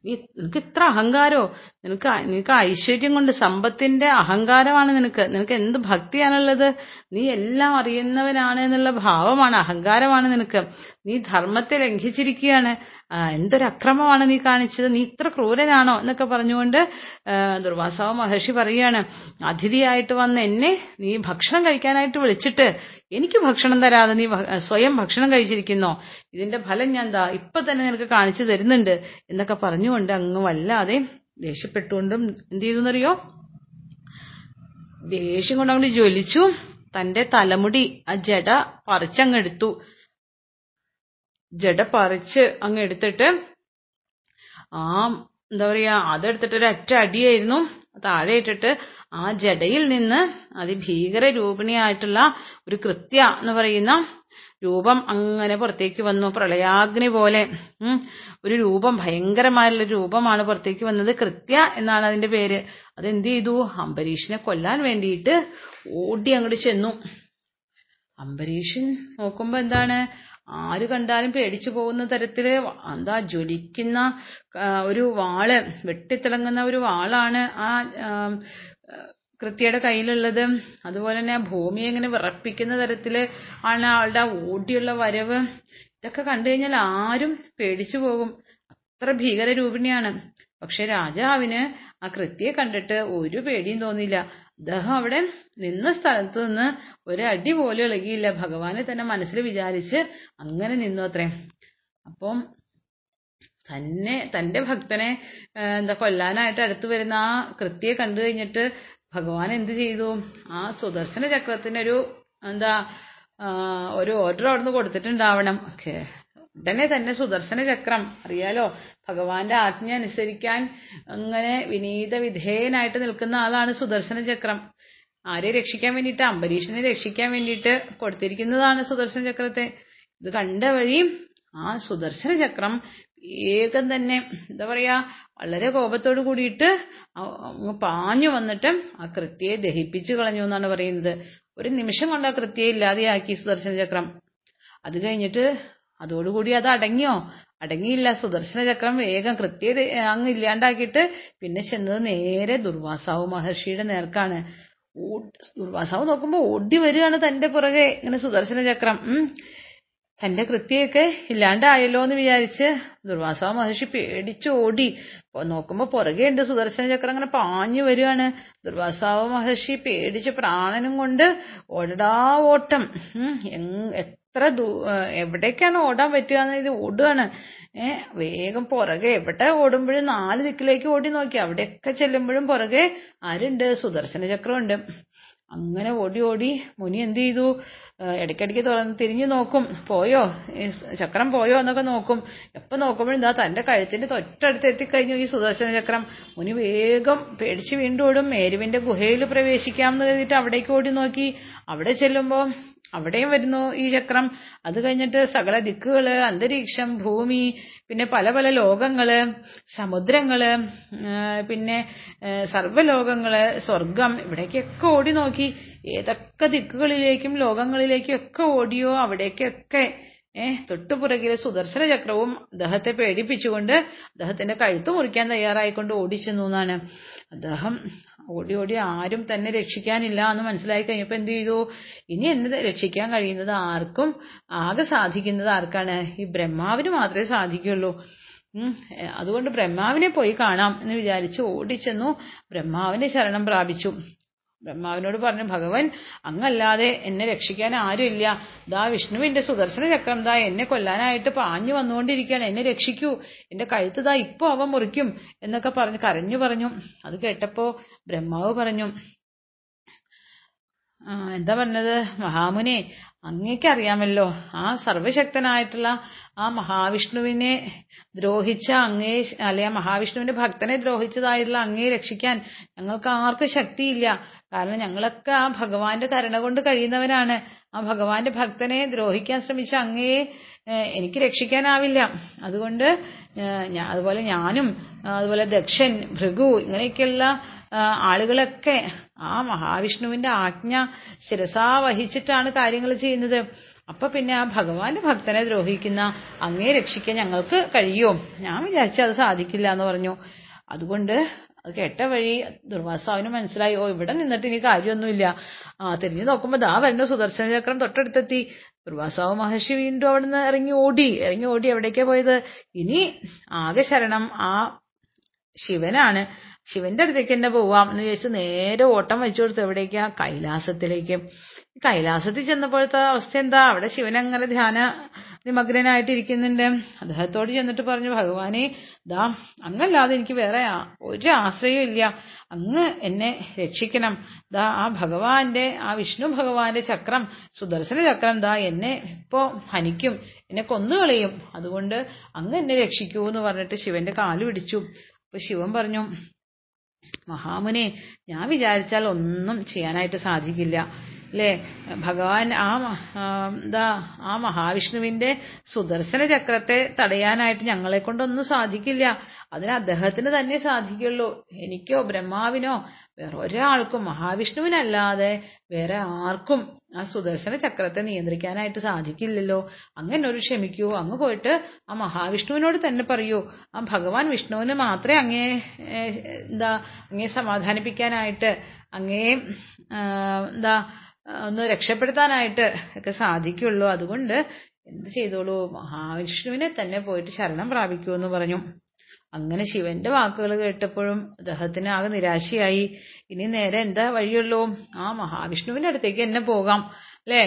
നീ നിനക്ക് ഇത്ര അഹങ്കാരോ? നിനക്ക് നിനക്ക് ഐശ്വര്യം കൊണ്ട് സമ്പത്തിന്റെ അഹങ്കാരമാണ് നിനക്ക്. നിനക്ക് എന്ത് ഭക്തിയാണുള്ളത്? നീ എല്ലാം അറിയുന്നവനാണ് എന്നുള്ള ഭാവമാണ് അഹങ്കാരമാണ് നിനക്ക്. നീ ധർമ്മത്തെ ലംഘിച്ചിരിക്കുകയാണ്. എന്തൊരു അക്രമമാണ് നീ കാണിച്ചത്? നീ ഇത്ര ക്രൂരനാണോ? എന്നൊക്കെ പറഞ്ഞുകൊണ്ട് ദുർവാസാവ് മഹർഷി പറയുകയാണ് അതിഥിയായിട്ട് വന്ന എന്നെ നീ ഭക്ഷണം കഴിക്കാനായിട്ട് വിളിച്ചിട്ട് എനിക്ക് ഭക്ഷണം തരാതെ നീ സ്വയം ഭക്ഷണം കഴിച്ചിരിക്കുന്നോ? ഇതിന്റെ ഫലം ഞാൻ ദാ ഇപ്പൊ തന്നെ നിനക്ക് കാണിച്ചു തരുന്നുണ്ട് എന്നൊക്കെ പറഞ്ഞുകൊണ്ട് അങ്ങ് വല്ലാതെ ദേഷ്യപ്പെട്ടുകൊണ്ടും എന്ത് ചെയ്തു എന്നറിയോ ദേഷ്യം കൊണ്ട് അങ്ങോട്ട് ജ്വലിച്ചു. തന്റെ തലമുടി ആ ജട പറിച്ചങ്ങെടുത്തു ജട പറിച്ച് അങ്ങ് എടുത്തിട്ട് ആ എന്താ പറയാ അതെടുത്തിട്ട് ഒരു അറ്റ അടിയായിരുന്നു താഴെ ഇട്ടിട്ട് ആ ജടയിൽ നിന്ന് അതിഭീകര രൂപിണിയായിട്ടുള്ള ഒരു കൃത്യ എന്ന് പറയുന്ന രൂപം അങ്ങനെ പുറത്തേക്ക് വന്നു. പ്രളയാഗ്നി പോലെ ഒരു രൂപം ഭയങ്കരമായുള്ള രൂപമാണ് പുറത്തേക്ക് വന്നത്. കൃത്യ എന്നാണ് അതിന്റെ പേര്. അതെന്ത് ചെയ്തു? അംബരീഷിനെ കൊല്ലാൻ വേണ്ടിയിട്ട് ഓടി അങ്ങോട്ട് ചെന്നു. അംബരീഷൻ നോക്കുമ്പോ എന്താണ്? ആര് കണ്ടാലും പേടിച്ചു പോകുന്ന തരത്തിൽ എന്താ ജ്വലിക്കുന്ന ഒരു വാൾ വെട്ടിത്തിളങ്ങുന്ന ഒരു വാളാണ് ആ, കൃത്യയുടെ കയ്യിലുള്ളത്. അതുപോലെ തന്നെ ഭൂമി ഇങ്ങനെ വിറപ്പിക്കുന്ന തരത്തിൽ ആണ് ആളുടെ ആ ഓടിയുള്ള വരവ്. ഇതൊക്കെ കണ്ടു കഴിഞ്ഞാൽ ആരും പേടിച്ചു പോകും. അത്ര ഭീകര രൂപിണിയാണ്. പക്ഷെ രാജാവിന് ആ കൃത്യയെ കണ്ടിട്ട് ഒരു പേടിയും തോന്നിയില്ല. അദ്ദേഹം അവിടെ നിന്ന സ്ഥലത്ത് നിന്ന് ഒരടി പോലും ഇളകിയില്ല. ഭഗവാനെ തന്നെ മനസ്സിൽ വിചാരിച്ച് അങ്ങനെ നിന്നു അത്രേ. അപ്പം തന്നെ തന്റെ ഭക്തനെ എന്താ കൊല്ലാനായിട്ട് അടുത്ത് വരുന്ന ആ കൃത്യയെ കണ്ടു കഴിഞ്ഞിട്ട് ഭഗവാൻ എന്ത് ചെയ്തു? ആ സുദർശന ചക്രത്തിന് ഒരു എന്താ ഒരു ഓർഡർ അവിടുന്ന് കൊടുത്തിട്ടുണ്ടാവണം. ഓക്കെ. ഉടനെ തന്നെ സുദർശന ചക്രം അറിയാലോ? ഭഗവാന്റെ ആജ്ഞ അനുസരിക്കാൻ അങ്ങനെ വിനീത വിധേയനായിട്ട് നിൽക്കുന്ന ആളാണ് സുദർശന ചക്രം. ആരെ രക്ഷിക്കാൻ വേണ്ടിയിട്ട്? അംബരീഷനെ രക്ഷിക്കാൻ വേണ്ടിയിട്ട് കൊടുത്തിരിക്കുന്നതാണ് സുദർശന ചക്രത്തെ. ഇത് കണ്ട വഴി ആ സുദർശന ചക്രം വേഗം തന്നെ എന്താ പറയാ വളരെ കോപത്തോട് കൂടിയിട്ട് അങ്ങ് പാഞ്ഞു വന്നിട്ട് ആ കൃത്യയെ ദഹിപ്പിച്ചു കളഞ്ഞു എന്നാണ് പറയുന്നത്. ഒരു നിമിഷം കൊണ്ട് ആ കൃത്യയെ ഇല്ലാതെയാക്കി സുദർശന ചക്രം. അത് കഴിഞ്ഞിട്ട് അതോടുകൂടി അത് അടങ്ങിയോ? അടങ്ങിയില്ല. സുദർശന ചക്രം വേഗം കൃത്യ അങ്ങ് ഇല്ലാണ്ടാക്കിയിട്ട് പിന്നെ ചെന്നത് നേരെ ദുർവാസാവ് മഹർഷിയുടെ നേർക്കാണ്. ദുർവാസാവ് നോക്കുമ്പോ ഓടി വരികയാണ് തന്റെ പുറകെ. ഇങ്ങനെ സുദർശന ചക്രം. തന്റെ കൃത്യയൊക്കെ ഇല്ലാണ്ടായല്ലോ എന്ന് വിചാരിച്ച് ദുർവാസ മഹർഷി പേടിച്ചോടി. അപ്പൊ നോക്കുമ്പോ പുറകെ ഉണ്ട് സുദർശന ചക്രം അങ്ങനെ പാഞ്ഞു വരികയാണ് ദുർവാസാവ് മഹർഷി പേടിച്ച് പ്രാണനും കൊണ്ട് ഓടടാ ഓട്ടം. എത്ര ദൂ എവിടേക്കാണ് ഓടാൻ പറ്റുക എന്ന് ഇത് ഓടുകയാണ് വേഗം പുറകെ എവിടെ ഓടുമ്പോഴും നാല് ദിക്കിലേക്ക് ഓടി നോക്കി. അവിടെയൊക്കെ ചെല്ലുമ്പോഴും പുറകെ ആരുണ്ട്? സുദർശന ചക്രമുണ്ട്. അങ്ങനെ ഓടി ഓടി മുനി എന്ത് ചെയ്തു? ഇടയ്ക്കിടയ്ക്ക് തിരിഞ്ഞു നോക്കും. പോയോ? ചക്രം പോയോ എന്നൊക്കെ നോക്കും. എപ്പൊ നോക്കുമ്പോഴും ഇതാ തന്റെ കഴുത്തിന്റെ തൊട്ടടുത്ത് എത്തിക്കഴിഞ്ഞു ഈ സുദർശന ചക്രം. മുനി വേഗം പേടിച്ച് വീണ്ടും ഓടും. മേരുവിന്റെ ഗുഹയിൽ പ്രവേശിക്കാം എന്ന് കരുതിയിട്ട് അവിടേക്ക് ഓടി നോക്കി. അവിടെ ചെല്ലുമ്പോ അവിടെയും വരുന്നു ഈ ചക്രം. അത് കഴിഞ്ഞിട്ട് സകല ദിക്കുകൾ അന്തരീക്ഷം ഭൂമി പിന്നെ പല പല ലോകങ്ങൾ സമുദ്രങ്ങൾ പിന്നെ സർവലോകങ്ങൾ സ്വർഗം ഇവിടേക്കൊക്കെ ഓടി നോക്കി. ഏതൊക്കെ ദിക്കുകളിലേക്കും ലോകങ്ങളിലേക്കും ഒക്കെ ഓടിയോ അവിടേക്കൊക്കെ ഏഹ് തൊട്ടുപുറകിലെ സുദർശന ചക്രവും അദ്ദേഹത്തെ പേടിപ്പിച്ചുകൊണ്ട് അദ്ദേഹത്തിന്റെ കഴുത്ത് മുറിക്കാൻ തയ്യാറായിക്കൊണ്ട് ഓടിച്ചെന്നു എന്നാണ്. അദ്ദേഹം ഓടി ഓടി ആരും തന്നെ രക്ഷിക്കാനില്ല എന്ന് മനസ്സിലായി കഴിഞ്ഞപ്പോൾ എന്ത് ചെയ്തു? ഇനി എന്നെ രക്ഷിക്കാൻ കഴിയുന്നത് ആർക്കും ആകെ സാധിക്കുന്നത് ആർക്കാണ്? ഈ ബ്രഹ്മാവിന് മാത്രമേ സാധിക്കുള്ളൂ അതുകൊണ്ട് ബ്രഹ്മാവിനെ പോയി കാണാം എന്ന് വിചാരിച്ച് ഓടിച്ചെന്നു ബ്രഹ്മാവിനെ ശരണം പ്രാപിച്ചു. ബ്രഹ്മാവിനോട് പറഞ്ഞു ഭഗവൻ അങ്ങല്ലാതെ എന്നെ രക്ഷിക്കാൻ ആരുമില്ല. ദാ വിഷ്ണുവിന്റെ സുദർശന ചക്രം ദാ എന്നെ കൊല്ലാനായിട്ട് പാഞ്ഞു വന്നുകൊണ്ടിരിക്കുകയാണ്. എന്നെ രക്ഷിക്കൂ. എന്റെ കഴുത്ത് ദാ ഇപ്പൊ അവ മുറിക്കും. എന്നൊക്കെ പറഞ്ഞു കരഞ്ഞു പറഞ്ഞു. അത് കേട്ടപ്പോ ബ്രഹ്മാവ് പറഞ്ഞു എന്താ പറഞ്ഞത്? മഹാമുനെ അങ്ങേക്കറിയാമല്ലോ ആ സർവശക്തനായിട്ടുള്ള ആ മഹാവിഷ്ണുവിനെ ദ്രോഹിച്ച അങ്ങേ അല്ലെ ആ മഹാവിഷ്ണുവിന്റെ ഭക്തനെ ദ്രോഹിച്ചതായിട്ടുള്ള അങ്ങയെ രക്ഷിക്കാൻ ഞങ്ങൾക്ക് ആർക്കും ശക്തിയില്ല. കാരണം ഞങ്ങളൊക്കെ ആ ഭഗവാന്റെ കരുണ കൊണ്ട് കഴിയുന്നവരാണ്. ആ ഭഗവാന്റെ ഭക്തനെ ദ്രോഹിക്കാൻ ശ്രമിച്ച അങ്ങയെ എനിക്ക് രക്ഷിക്കാനാവില്ല. അതുകൊണ്ട് അതുപോലെ ഞാനും അതുപോലെ ദക്ഷൻ ഭൃഗു ഇങ്ങനെയൊക്കെയുള്ള ആളുകളൊക്കെ ആ മഹാവിഷ്ണുവിന്റെ ആജ്ഞ ശിരസാ വഹിച്ചിട്ടാണ് കാര്യങ്ങൾ ചെയ്യുന്നത്. അപ്പൊ പിന്നെ ആ ഭഗവാന്റെ ഭക്തനെ ദ്രോഹിക്കുന്ന അങ്ങേ രക്ഷിക്കാൻ ഞങ്ങൾക്ക് കഴിയോ? ഞാൻ വിചാരിച്ചു അത് സാധിക്കില്ല എന്ന് പറഞ്ഞു. അതുകൊണ്ട് അത് കേട്ട വഴി ദുർവാസാവിന് മനസ്സിലായി ഓ ഇവിടെ നിന്നിട്ട് ഇനി കാര്യമൊന്നുമില്ല. ആ തിരിഞ്ഞു നോക്കുമ്പോ ദാ വരുന്നു സുദർശന ചക്രം തൊട്ടടുത്തെത്തി. ദുർവാസാവ് മഹർഷി വീണ്ടും അവിടെ നിന്ന് ഇറങ്ങി ഓടി ഇറങ്ങി ഓടി എവിടേക്കാ പോയത്? ഇനി ആകെ ശരണം ആ ശിവനാണ്. ശിവന്റെ അടുത്തേക്ക് തന്നെ പോവാം എന്ന് വിചാരിച്ച് നേരെ ഓട്ടം വെച്ചു കൊടുത്തു. എവിടേക്കാ? കൈലാസത്തിലേക്ക്. കൈലാസത്തിൽ ചെന്നപ്പോഴത്തെ അവസ്ഥ എന്താ? അവിടെ ശിവൻ അങ്ങനെ ധ്യാന നിമഗ്നനായിട്ടിരിക്കുന്നുണ്ട്. അദ്ദേഹത്തോട് ചെന്നിട്ട് പറഞ്ഞു ഭഗവാനെ ദാ അങ്ങല്ലാതെ എനിക്ക് വേറെ ഒരു ആശ്രയവും ഇല്ല. അങ്ങ് എന്നെ രക്ഷിക്കണം. ദാ ആ ഭഗവാന്റെ ആ വിഷ്ണു ഭഗവാന്റെ ചക്രം സുദർശന ചക്രം ദാ എന്നെ ഇപ്പോ ഹനിക്കും എന്നെ കൊന്നുകളയും. അതുകൊണ്ട് അങ്ങ് എന്നെ രക്ഷിക്കൂ എന്ന് പറഞ്ഞിട്ട് ശിവന്റെ കാൽ പിടിച്ചു. അപ്പൊ ശിവൻ പറഞ്ഞു മഹാമുനെ ഞാൻ വിചാരിച്ചാൽ ഒന്നും ചെയ്യാനായിട്ട് സാധിക്കില്ല. അല്ലേ ഭഗവാൻ ആ എന്താ ആ മഹാവിഷ്ണുവിന്റെ സുദർശന ചക്രത്തെ തടയാനായിട്ട് ഞങ്ങളെ കൊണ്ടൊന്നും സാധിക്കില്ല. അതിന് അദ്ദേഹത്തിന് തന്നെ സാധിക്കുള്ളൂ. എനിക്കോ ബ്രഹ്മാവിനോ വേറെ ഒരാൾക്കും മഹാവിഷ്ണുവിനല്ലാതെ വേറെ ആർക്കും ആ സുദർശന ചക്രത്തെ നിയന്ത്രിക്കാനായിട്ട് സാധിക്കില്ലല്ലോ. അങ്ങനെ ഒരു ക്ഷമിക്കൂ. അങ്ങ് പോയിട്ട് ആ മഹാവിഷ്ണുവിനോട് തന്നെ പറയൂ. ആ ഭഗവാൻ വിഷ്ണുവിന് മാത്രമേ അങ്ങേ എന്താ അങ്ങേ സമാധാനിപ്പിക്കാനായിട്ട് അങ്ങേ എന്താ ഒന്ന് രക്ഷപ്പെടുത്താനായിട്ട് ഒക്കെ സാധിക്കുള്ളൂ. അതുകൊണ്ട് എന്ത് ചെയ്തോളൂ? മഹാവിഷ്ണുവിനെ തന്നെ പോയിട്ട് ശരണം പ്രാപിക്കൂ എന്ന് പറഞ്ഞു. അങ്ങനെ ശിവന്റെ വാക്കുകൾ കേട്ടപ്പോഴും അദ്ദേഹത്തിന് ആകെ നിരാശയായി. ഇനി നേരെ എന്താ വഴിയുള്ളൂ? ആ മഹാവിഷ്ണുവിന്റെ അടുത്തേക്ക് തന്നെ പോകാം അല്ലേ?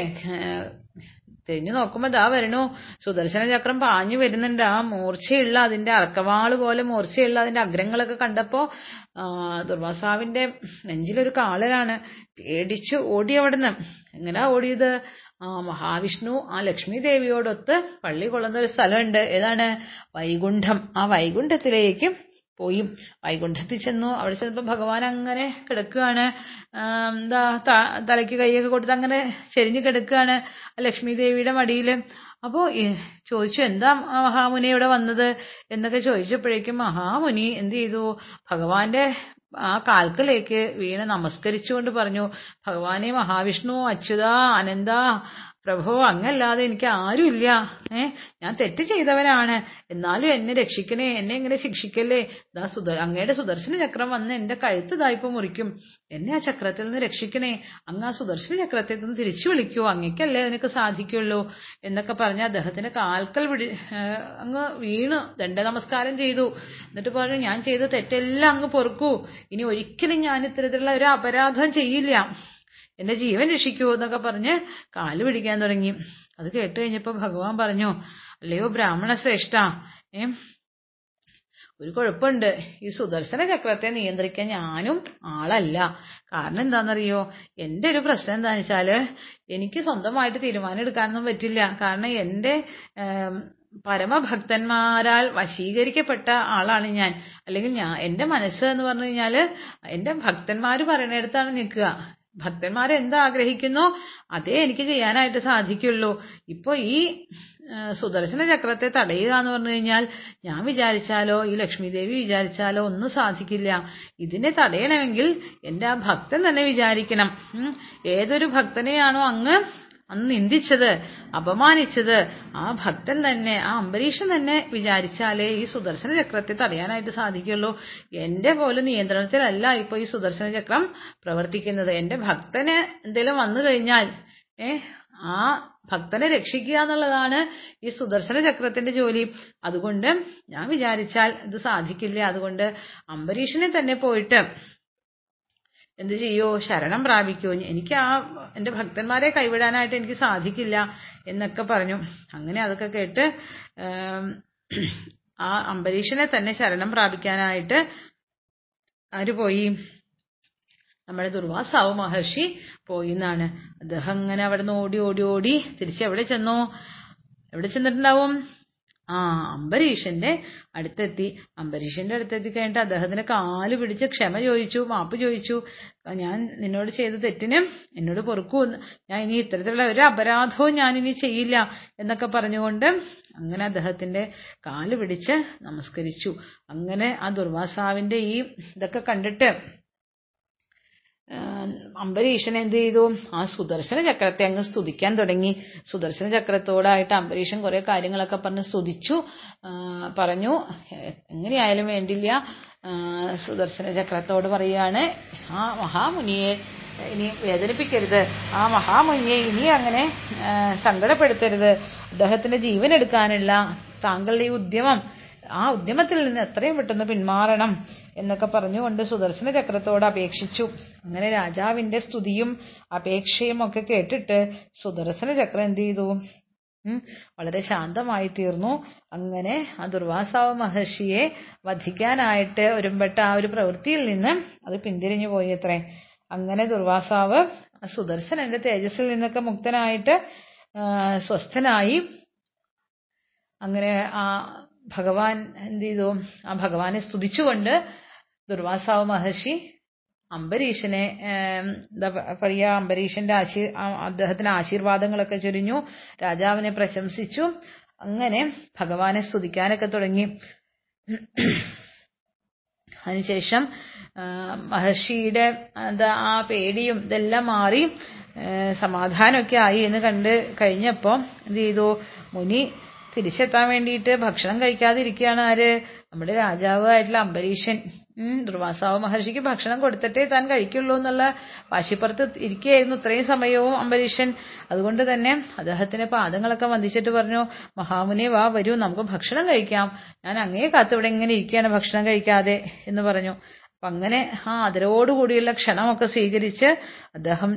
തിരിഞ്ഞു നോക്കുമ്പോ ദാ വരണു. സുദർശന ചക്രം പാഞ്ഞു വരുന്നുണ്ട്. ആ മൂർച്ചയുള്ള അതിന്റെ അറക്കവാൾ പോലെ മൂർച്ചയുള്ള അതിന്റെ അഗ്രങ്ങളൊക്കെ കണ്ടപ്പോ ആ, ദുർവാസാവിന്റെ നെഞ്ചിലൊരു കാളലാണ് പേടിച്ച് ഓടി അവിടുന്ന്. എങ്ങനെയാ ഓടിയത്? ആ മഹാവിഷ്ണു ആ ലക്ഷ്മി ദേവിയോടൊത്ത് പള്ളി കൊള്ളുന്ന ഒരു സ്ഥലമുണ്ട്. ഏതാണ്? വൈകുണ്ഠം. ആ വൈകുണ്ഠത്തിലേക്ക് പോയി. വൈകുണ്ഠത്തിൽ ചെന്നു. അവിടെ ചെന്നപ്പോ ഭഗവാൻ അങ്ങനെ കിടക്കുകയാണ് എന്താ തലയ്ക്ക് കൈയൊക്കെ കൊടുത്ത് അങ്ങനെ ചെരിഞ്ഞു കിടക്കുകയാണ് ലക്ഷ്മി ദേവിയുടെ മടിയിൽ അപ്പോ ഈ ചോദിച്ചു എന്താ മഹാമുനി ഇവിടെ വന്നത്? എന്നൊക്കെ ചോദിച്ചപ്പോഴേക്കും മഹാമുനി എന്ത് ചെയ്തു? ഭഗവാന്റെ ആ കാൽക്കലേക്ക് വീണ നമസ്കരിച്ചുകൊണ്ട് പറഞ്ഞു ഭഗവാനെ മഹാവിഷ്ണു അച്യുത അനന്ത പ്രഭോ അങ്ങല്ലാതെ എനിക്ക് ആരുമില്ല. ഏ ഞാൻ തെറ്റ് ചെയ്തവനാണ് എന്നാലും എന്നെ രക്ഷിക്കണേ എന്നെ ഇങ്ങനെ ശിക്ഷിക്കല്ലേ? ദാ സുദ അങ്ങയുടെ സുദർശന ചക്രം വന്ന് എന്റെ കഴുത്ത് ദായിപ്പ് മുറിക്കും. എന്നെ ആ ചക്രത്തിൽ നിന്ന് രക്ഷിക്കണേ. അങ്ങ് ആ സുദർശന ചക്രത്തിൽ നിന്ന് തിരിച്ചു വിളിക്കൂ. അങ്ങയ്ക്കല്ലേ അതിനൊക്കെ സാധിക്കുള്ളൂ എന്നൊക്കെ പറഞ്ഞ അദ്ദേഹത്തിന്റെ കാൽക്കൽ പിടി അങ്ങ് വീണു ദണ്ഡ നമസ്കാരം ചെയ്തു. എന്നിട്ട് പറഞ്ഞു ഞാൻ ചെയ്ത തെറ്റെല്ലാം അങ്ങ് പൊറുക്കൂ. ഇനി ഒരിക്കലും ഞാൻ ഇത്തരത്തിലുള്ള ഒരു അപരാധം ചെയ്യില്ല. എന്റെ ജീവൻ രക്ഷിക്കൂ എന്നൊക്കെ പറഞ്ഞ് കാൽ പിടിക്കാൻ തുടങ്ങി. അത് കേട്ട് കഴിഞ്ഞപ്പോ ഭഗവാൻ പറഞ്ഞു അല്ലയോ ബ്രാഹ്മണ ശ്രേഷ്ഠ ഏ ഒരു കുഴപ്പമുണ്ട്. ഈ സുദർശന ചക്രത്തെ നിയന്ത്രിക്കാൻ ഞാനും ആളല്ല. കാരണം എന്താണെന്നറിയോ എന്റെ ഒരു പ്രശ്നം എന്താണെന്ന് വെച്ചാൽ എനിക്ക് സ്വന്തമായിട്ട് തീരുമാനം എടുക്കാനൊന്നും പറ്റില്ല. കാരണം എന്റെ ഏം, പരമഭക്തന്മാരാൽ വശീകരിക്കപ്പെട്ട ആളാണ് ഞാൻ. അല്ലെങ്കിൽ ഞാൻ എന്റെ മനസ്സ് എന്ന് പറഞ്ഞു കഴിഞ്ഞാൽ എന്റെ ഭക്തന്മാര് പറയുന്നിടത്താണ് നിൽക്കുക. ഭക്തന്മാർ എന്താ ആഗ്രഹിക്കുന്നു അതേ എനിക്ക് ചെയ്യാനായിട്ട് സാധിക്കുള്ളൂ. ഇപ്പൊ ഈ സുദർശന ചക്രത്തെ തടയുക എന്ന് പറഞ്ഞു കഴിഞ്ഞാൽ ഞാൻ വിചാരിച്ചാലോ ഈ ലക്ഷ്മി ദേവി വിചാരിച്ചാലോ ഒന്നും സാധിക്കില്ല. ഇതിനെ തടയണമെങ്കിൽ എന്റെ ആ ഭക്തൻ തന്നെ വിചാരിക്കണം. ഏതൊരു ഭക്തനെയാണോ അങ്ങ് അന്ന് നിന്ദിച്ചത് അപമാനിച്ചത് ആ ഭക്തൻ തന്നെ ആ അംബരീഷൻ തന്നെ വിചാരിച്ചാലേ ഈ സുദർശന ചക്രത്തെ തടയാനായിട്ട് സാധിക്കുള്ളൂ എന്റെ പോലെ നിയന്ത്രണത്തിലല്ല ഇപ്പൊ ഈ സുദർശന ചക്രം പ്രവർത്തിക്കുന്നത്. എന്റെ ഭക്തന് എന്തെങ്കിലും വന്നു കഴിഞ്ഞാൽ ഏ ആ ഭക്തനെ രക്ഷിക്കുക എന്നുള്ളതാണ് ഈ സുദർശന ചക്രത്തിന്റെ ജോലി. അതുകൊണ്ട് ഞാൻ വിചാരിച്ചാൽ ഇത് സാധിക്കില്ല. അതുകൊണ്ട് അംബരീഷനെ തന്നെ പോയിട്ട് എന്ത് ചെയ്യോ? ശരണം പ്രാപിക്കോ? എനിക്ക് ആ എന്റെ ഭക്തന്മാരെ കൈവിടാനായിട്ട് എനിക്ക് സാധിക്കില്ല എന്നൊക്കെ പറഞ്ഞു. അങ്ങനെ അതൊക്കെ കേട്ട് ആ അംബരീഷനെ തന്നെ ശരണം പ്രാപിക്കാനായിട്ട് ആര് പോയി. നമ്മുടെ ദുർവാസാവ് മഹർഷി പോയി എന്നാണ്. അദ്ദേഹം അങ്ങനെ അവിടെ നിന്ന് ഓടി ഓടി ഓടി തിരിച്ച് എവിടെ ചെന്നു? എവിടെ ചെന്നിട്ടുണ്ടാവും? ആ അംബരീഷന്റെ അടുത്തെത്തി. അംബരീഷന്റെ അടുത്തെത്തി കഴിഞ്ഞിട്ട് അദ്ദേഹത്തിന് കാൽ പിടിച്ച് ക്ഷമ ചോദിച്ചു മാപ്പ് ചോദിച്ചു. ഞാൻ നിന്നോട് ചെയ്ത തെറ്റിന് എന്നോട് പൊറുക്കൂ. ഞാൻ ഇനി ഇത്തരത്തിലുള്ള ഒരു അപരാധവും ഞാൻ ഇനി ചെയ്യില്ല എന്നൊക്കെ പറഞ്ഞുകൊണ്ട് അങ്ങനെ അദ്ദേഹത്തിന്റെ കാൽ പിടിച്ച് നമസ്കരിച്ചു. അങ്ങനെ ആ ദുർവാസാവിന്റെ ഈ ഇതൊക്കെ കണ്ടിട്ട് അംബരീഷൻ എന്ത് ചെയ്തു? ആ സുദർശന ചക്രത്തെ അങ്ങ് സ്തുതിക്കാൻ തുടങ്ങി. സുദർശന ചക്രത്തോടായിട്ട് അംബരീഷൻ കുറെ കാര്യങ്ങളൊക്കെ പറഞ്ഞ് സ്തുതിച്ചു. പറഞ്ഞു എങ്ങനെയായാലും വേണ്ടില്ല. സുദർശന ചക്രത്തോട് പറയാണ് ആ മഹാമുനിയെ ഇനി വേദനിപ്പിക്കരുത്. ആ മഹാമുനിയെ ഇനി അങ്ങനെ സങ്കടപ്പെടുത്തരുത്. അദ്ദേഹത്തിന്റെ ജീവൻ എടുക്കാനുള്ള താങ്കളുടെ ഈ ഉദ്യമം ആ ഉദ്യമത്തിൽ നിന്ന് എത്രയും പെട്ടെന്ന് പിന്മാറണം എന്നൊക്കെ പറഞ്ഞുകൊണ്ട് സുദർശന ചക്രത്തോട് അപേക്ഷിച്ചു. അങ്ങനെ രാജാവിന്റെ സ്തുതിയും അപേക്ഷയും ഒക്കെ കേട്ടിട്ട് സുദർശന ചക്രം എന്ത് ചെയ്തു? വളരെ ശാന്തമായി തീർന്നു. അങ്ങനെ ആ ദുർവാസാവ് മഹർഷിയെ വധിക്കാനായിട്ട് ഒരുമ്പെട്ട ആ ഒരു പ്രവൃത്തിയിൽ നിന്ന് അത് പിന്തിരിഞ്ഞു പോയി അത്രേ. അങ്ങനെ ദുർവാസാവ് സുദർശനന്റെ തേജസ്സിൽ നിന്നൊക്കെ മുക്തനായിട്ട് സ്വസ്ഥനായി. അങ്ങനെ ആ ഭഗവാൻ എന്ത് ചെയ്തു ആ ഭഗവാനെ സ്തുതിച്ചുകൊണ്ട് ദുർവാസാവ് മഹർഷി അംബരീഷനെ എന്താ പറയാ അംബരീഷന്റെ ആശീ അദ്ദേഹത്തിന് ആശീർവാദങ്ങളൊക്കെ ചൊരിഞ്ഞു രാജാവിനെ പ്രശംസിച്ചു. അങ്ങനെ ഭഗവാനെ സ്തുതിക്കാനൊക്കെ തുടങ്ങി. അതിനുശേഷം മഹർഷിയുടെ എന്താ ആ പേടിയും ഇതെല്ലാം മാറി സമാധാനമൊക്കെ ആയി എന്ന് കണ്ട് കഴിഞ്ഞപ്പോ എന്ത് ചെയ്തു മുനി തിരിച്ചെത്താൻ വേണ്ടിയിട്ട് ഭക്ഷണം കഴിക്കാതിരിക്കുകയാണ് ആര്? നമ്മുടെ രാജാവ് ആയിട്ടുള്ള അംബരീഷൻ ദുർവാസാവ് മഹർഷിക്ക് ഭക്ഷണം കൊടുത്തിട്ടേ താൻ കഴിക്കുള്ളൂ എന്നുള്ള വാശിപ്പുറത്ത് ഇരിക്കുകയായിരുന്നു ഇത്രയും സമയവും അംബരീഷൻ അതുകൊണ്ട് തന്നെ അദ്ദേഹത്തിന് പാദങ്ങളൊക്കെ വന്ദിച്ചിട്ട് പറഞ്ഞു മഹാമുനെ വാ വരൂ നമുക്ക് ഭക്ഷണം കഴിക്കാം. ഞാൻ അങ്ങേ കാത്തു ഇവിടെ ഇങ്ങനെ ഇരിക്കുകയാണ് ഭക്ഷണം കഴിക്കാതെ എന്ന് പറഞ്ഞു. അപ്പൊ അങ്ങനെ ആ അതിരോടുകൂടിയുള്ള ക്ഷണമൊക്കെ സ്വീകരിച്ച് അദ്ദേഹം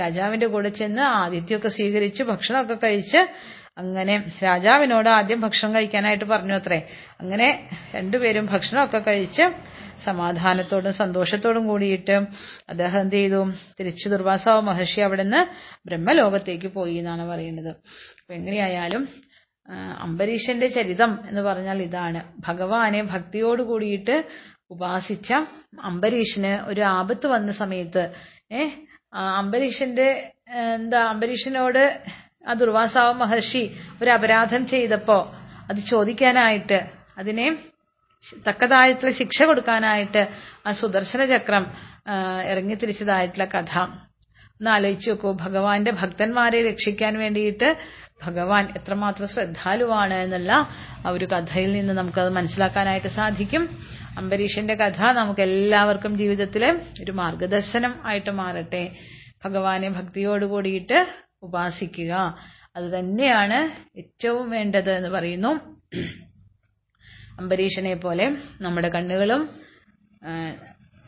രാജാവിന്റെ കൂടെ ചെന്ന് ആതിഥ്യമൊക്കെ സ്വീകരിച്ച് ഭക്ഷണമൊക്കെ കഴിച്ച് അങ്ങനെ രാജാവിനോട് ആദ്യം ഭക്ഷണം കഴിക്കാനായിട്ട് പറഞ്ഞു അത്രേ. അങ്ങനെ രണ്ടുപേരും ഭക്ഷണമൊക്കെ കഴിച്ച് സമാധാനത്തോടും സന്തോഷത്തോടും കൂടിയിട്ട് അദ്ദേഹം എന്ത് ചെയ്തു? തിരിച്ചു ദുർവാസാവ് മഹർഷി അവിടെ നിന്ന് ബ്രഹ്മലോകത്തേക്ക് പോയി എന്നാണ് പറയുന്നത്. അപ്പൊ എങ്ങനെയായാലും അംബരീഷന്റെ ചരിതം എന്ന് പറഞ്ഞാൽ ഇതാണ്. ഭഗവാനെ ഭക്തിയോട് കൂടിയിട്ട് ഉപാസിച്ച അംബരീഷന് ഒരു ആപത്ത് വന്ന സമയത്ത് ഏഹ് അംബരീഷന്റെ എന്താ അംബരീഷനോട് ആ ദുർവാസാവ് മഹർഷി ഒരു അപരാധം ചെയ്തപ്പോ അത് ചോദിക്കാനായിട്ട് അതിനെ തക്കതായിട്ടുള്ള ശിക്ഷ കൊടുക്കാനായിട്ട് ആ സുദർശന ചക്രം ഇറങ്ങിത്തിരിച്ചതായിട്ടുള്ള കഥ. ഒന്ന് ആലോചിച്ച് നോക്കൂ ഭഗവാന്റെ ഭക്തന്മാരെ രക്ഷിക്കാൻ വേണ്ടിയിട്ട് ഭഗവാൻ എത്രമാത്രം ശ്രദ്ധാലുവാണ് എന്നുള്ള ആ ഒരു കഥയിൽ നിന്ന് നമുക്കത് മനസ്സിലാക്കാനായിട്ട് സാധിക്കും. അംബരീഷന്റെ കഥ നമുക്ക് എല്ലാവർക്കും ജീവിതത്തിലെ ഒരു മാർഗദർശനം ആയിട്ട് മാറട്ടെ. ഭഗവാനെ ഭക്തിയോട് കൂടിയിട്ട് ഉപാസിക്കുക. അത് തന്നെയാണ് ഏറ്റവും വേണ്ടത് എന്ന് പറയുന്നു. അംബരീഷനെ പോലെ നമ്മുടെ കണ്ണുകളും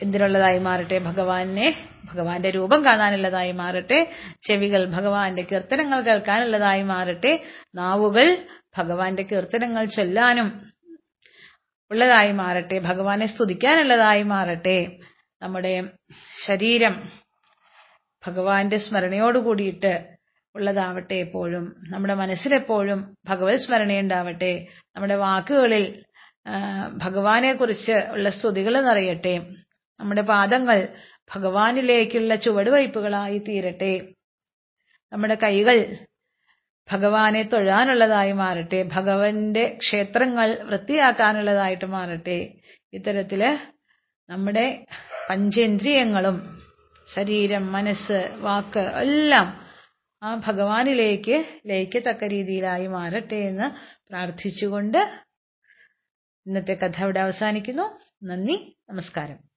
എന്തിനുള്ളതായി മാറട്ടെ? ഭഗവാനെ ഭഗവാന്റെ രൂപം കാണാനുള്ളതായി മാറട്ടെ. ചെവികൾ ഭഗവാന്റെ കീർത്തനങ്ങൾ കേൾക്കാനുള്ളതായി മാറട്ടെ. നാവുകൾ ഭഗവാന്റെ കീർത്തനങ്ങൾ ചൊല്ലാനും ഉള്ളതായി മാറട്ടെ. ഭഗവാനെ സ്തുതിക്കാനുള്ളതായി മാറട്ടെ. നമ്മുടെ ശരീരം ഭഗവാന്റെ സ്മരണയോട് കൂടിയിട്ട് ഉള്ളതാവട്ടെ എപ്പോഴും. നമ്മുടെ മനസ്സിലെപ്പോഴും ഭഗവത് സ്മരണയുണ്ടാവട്ടെ. നമ്മുടെ വാക്കുകളിൽ ഭഗവാനെ കുറിച്ച് ഉള്ള സ്തുതികൾ നിറയട്ടെ. നമ്മുടെ പാദങ്ങൾ ഭഗവാനിലേക്കുള്ള ചുവടുവയ്പ്പുകളായി തീരട്ടെ. നമ്മുടെ കൈകൾ ഭഗവാനെ തൊഴാനുള്ളതായി മാറട്ടെ. ഭഗവന്റെ ക്ഷേത്രങ്ങൾ വൃത്തിയാക്കാനുള്ളതായിട്ട് മാറട്ടെ. ഇത്തരത്തിൽ നമ്മുടെ പഞ്ചേന്ദ്രിയങ്ങളും ശരീരം മനസ്സ് വാക്ക് എല്ലാം ആ ഭഗവാനിലേക്ക് ലയിക്കത്തക്ക രീതിയിലായി മാറട്ടെ എന്ന് പ്രാർത്ഥിച്ചുകൊണ്ട് ഇന്നത്തെ കഥ ഇവിടെ അവസാനിക്കുന്നു. നന്ദി നമസ്കാരം.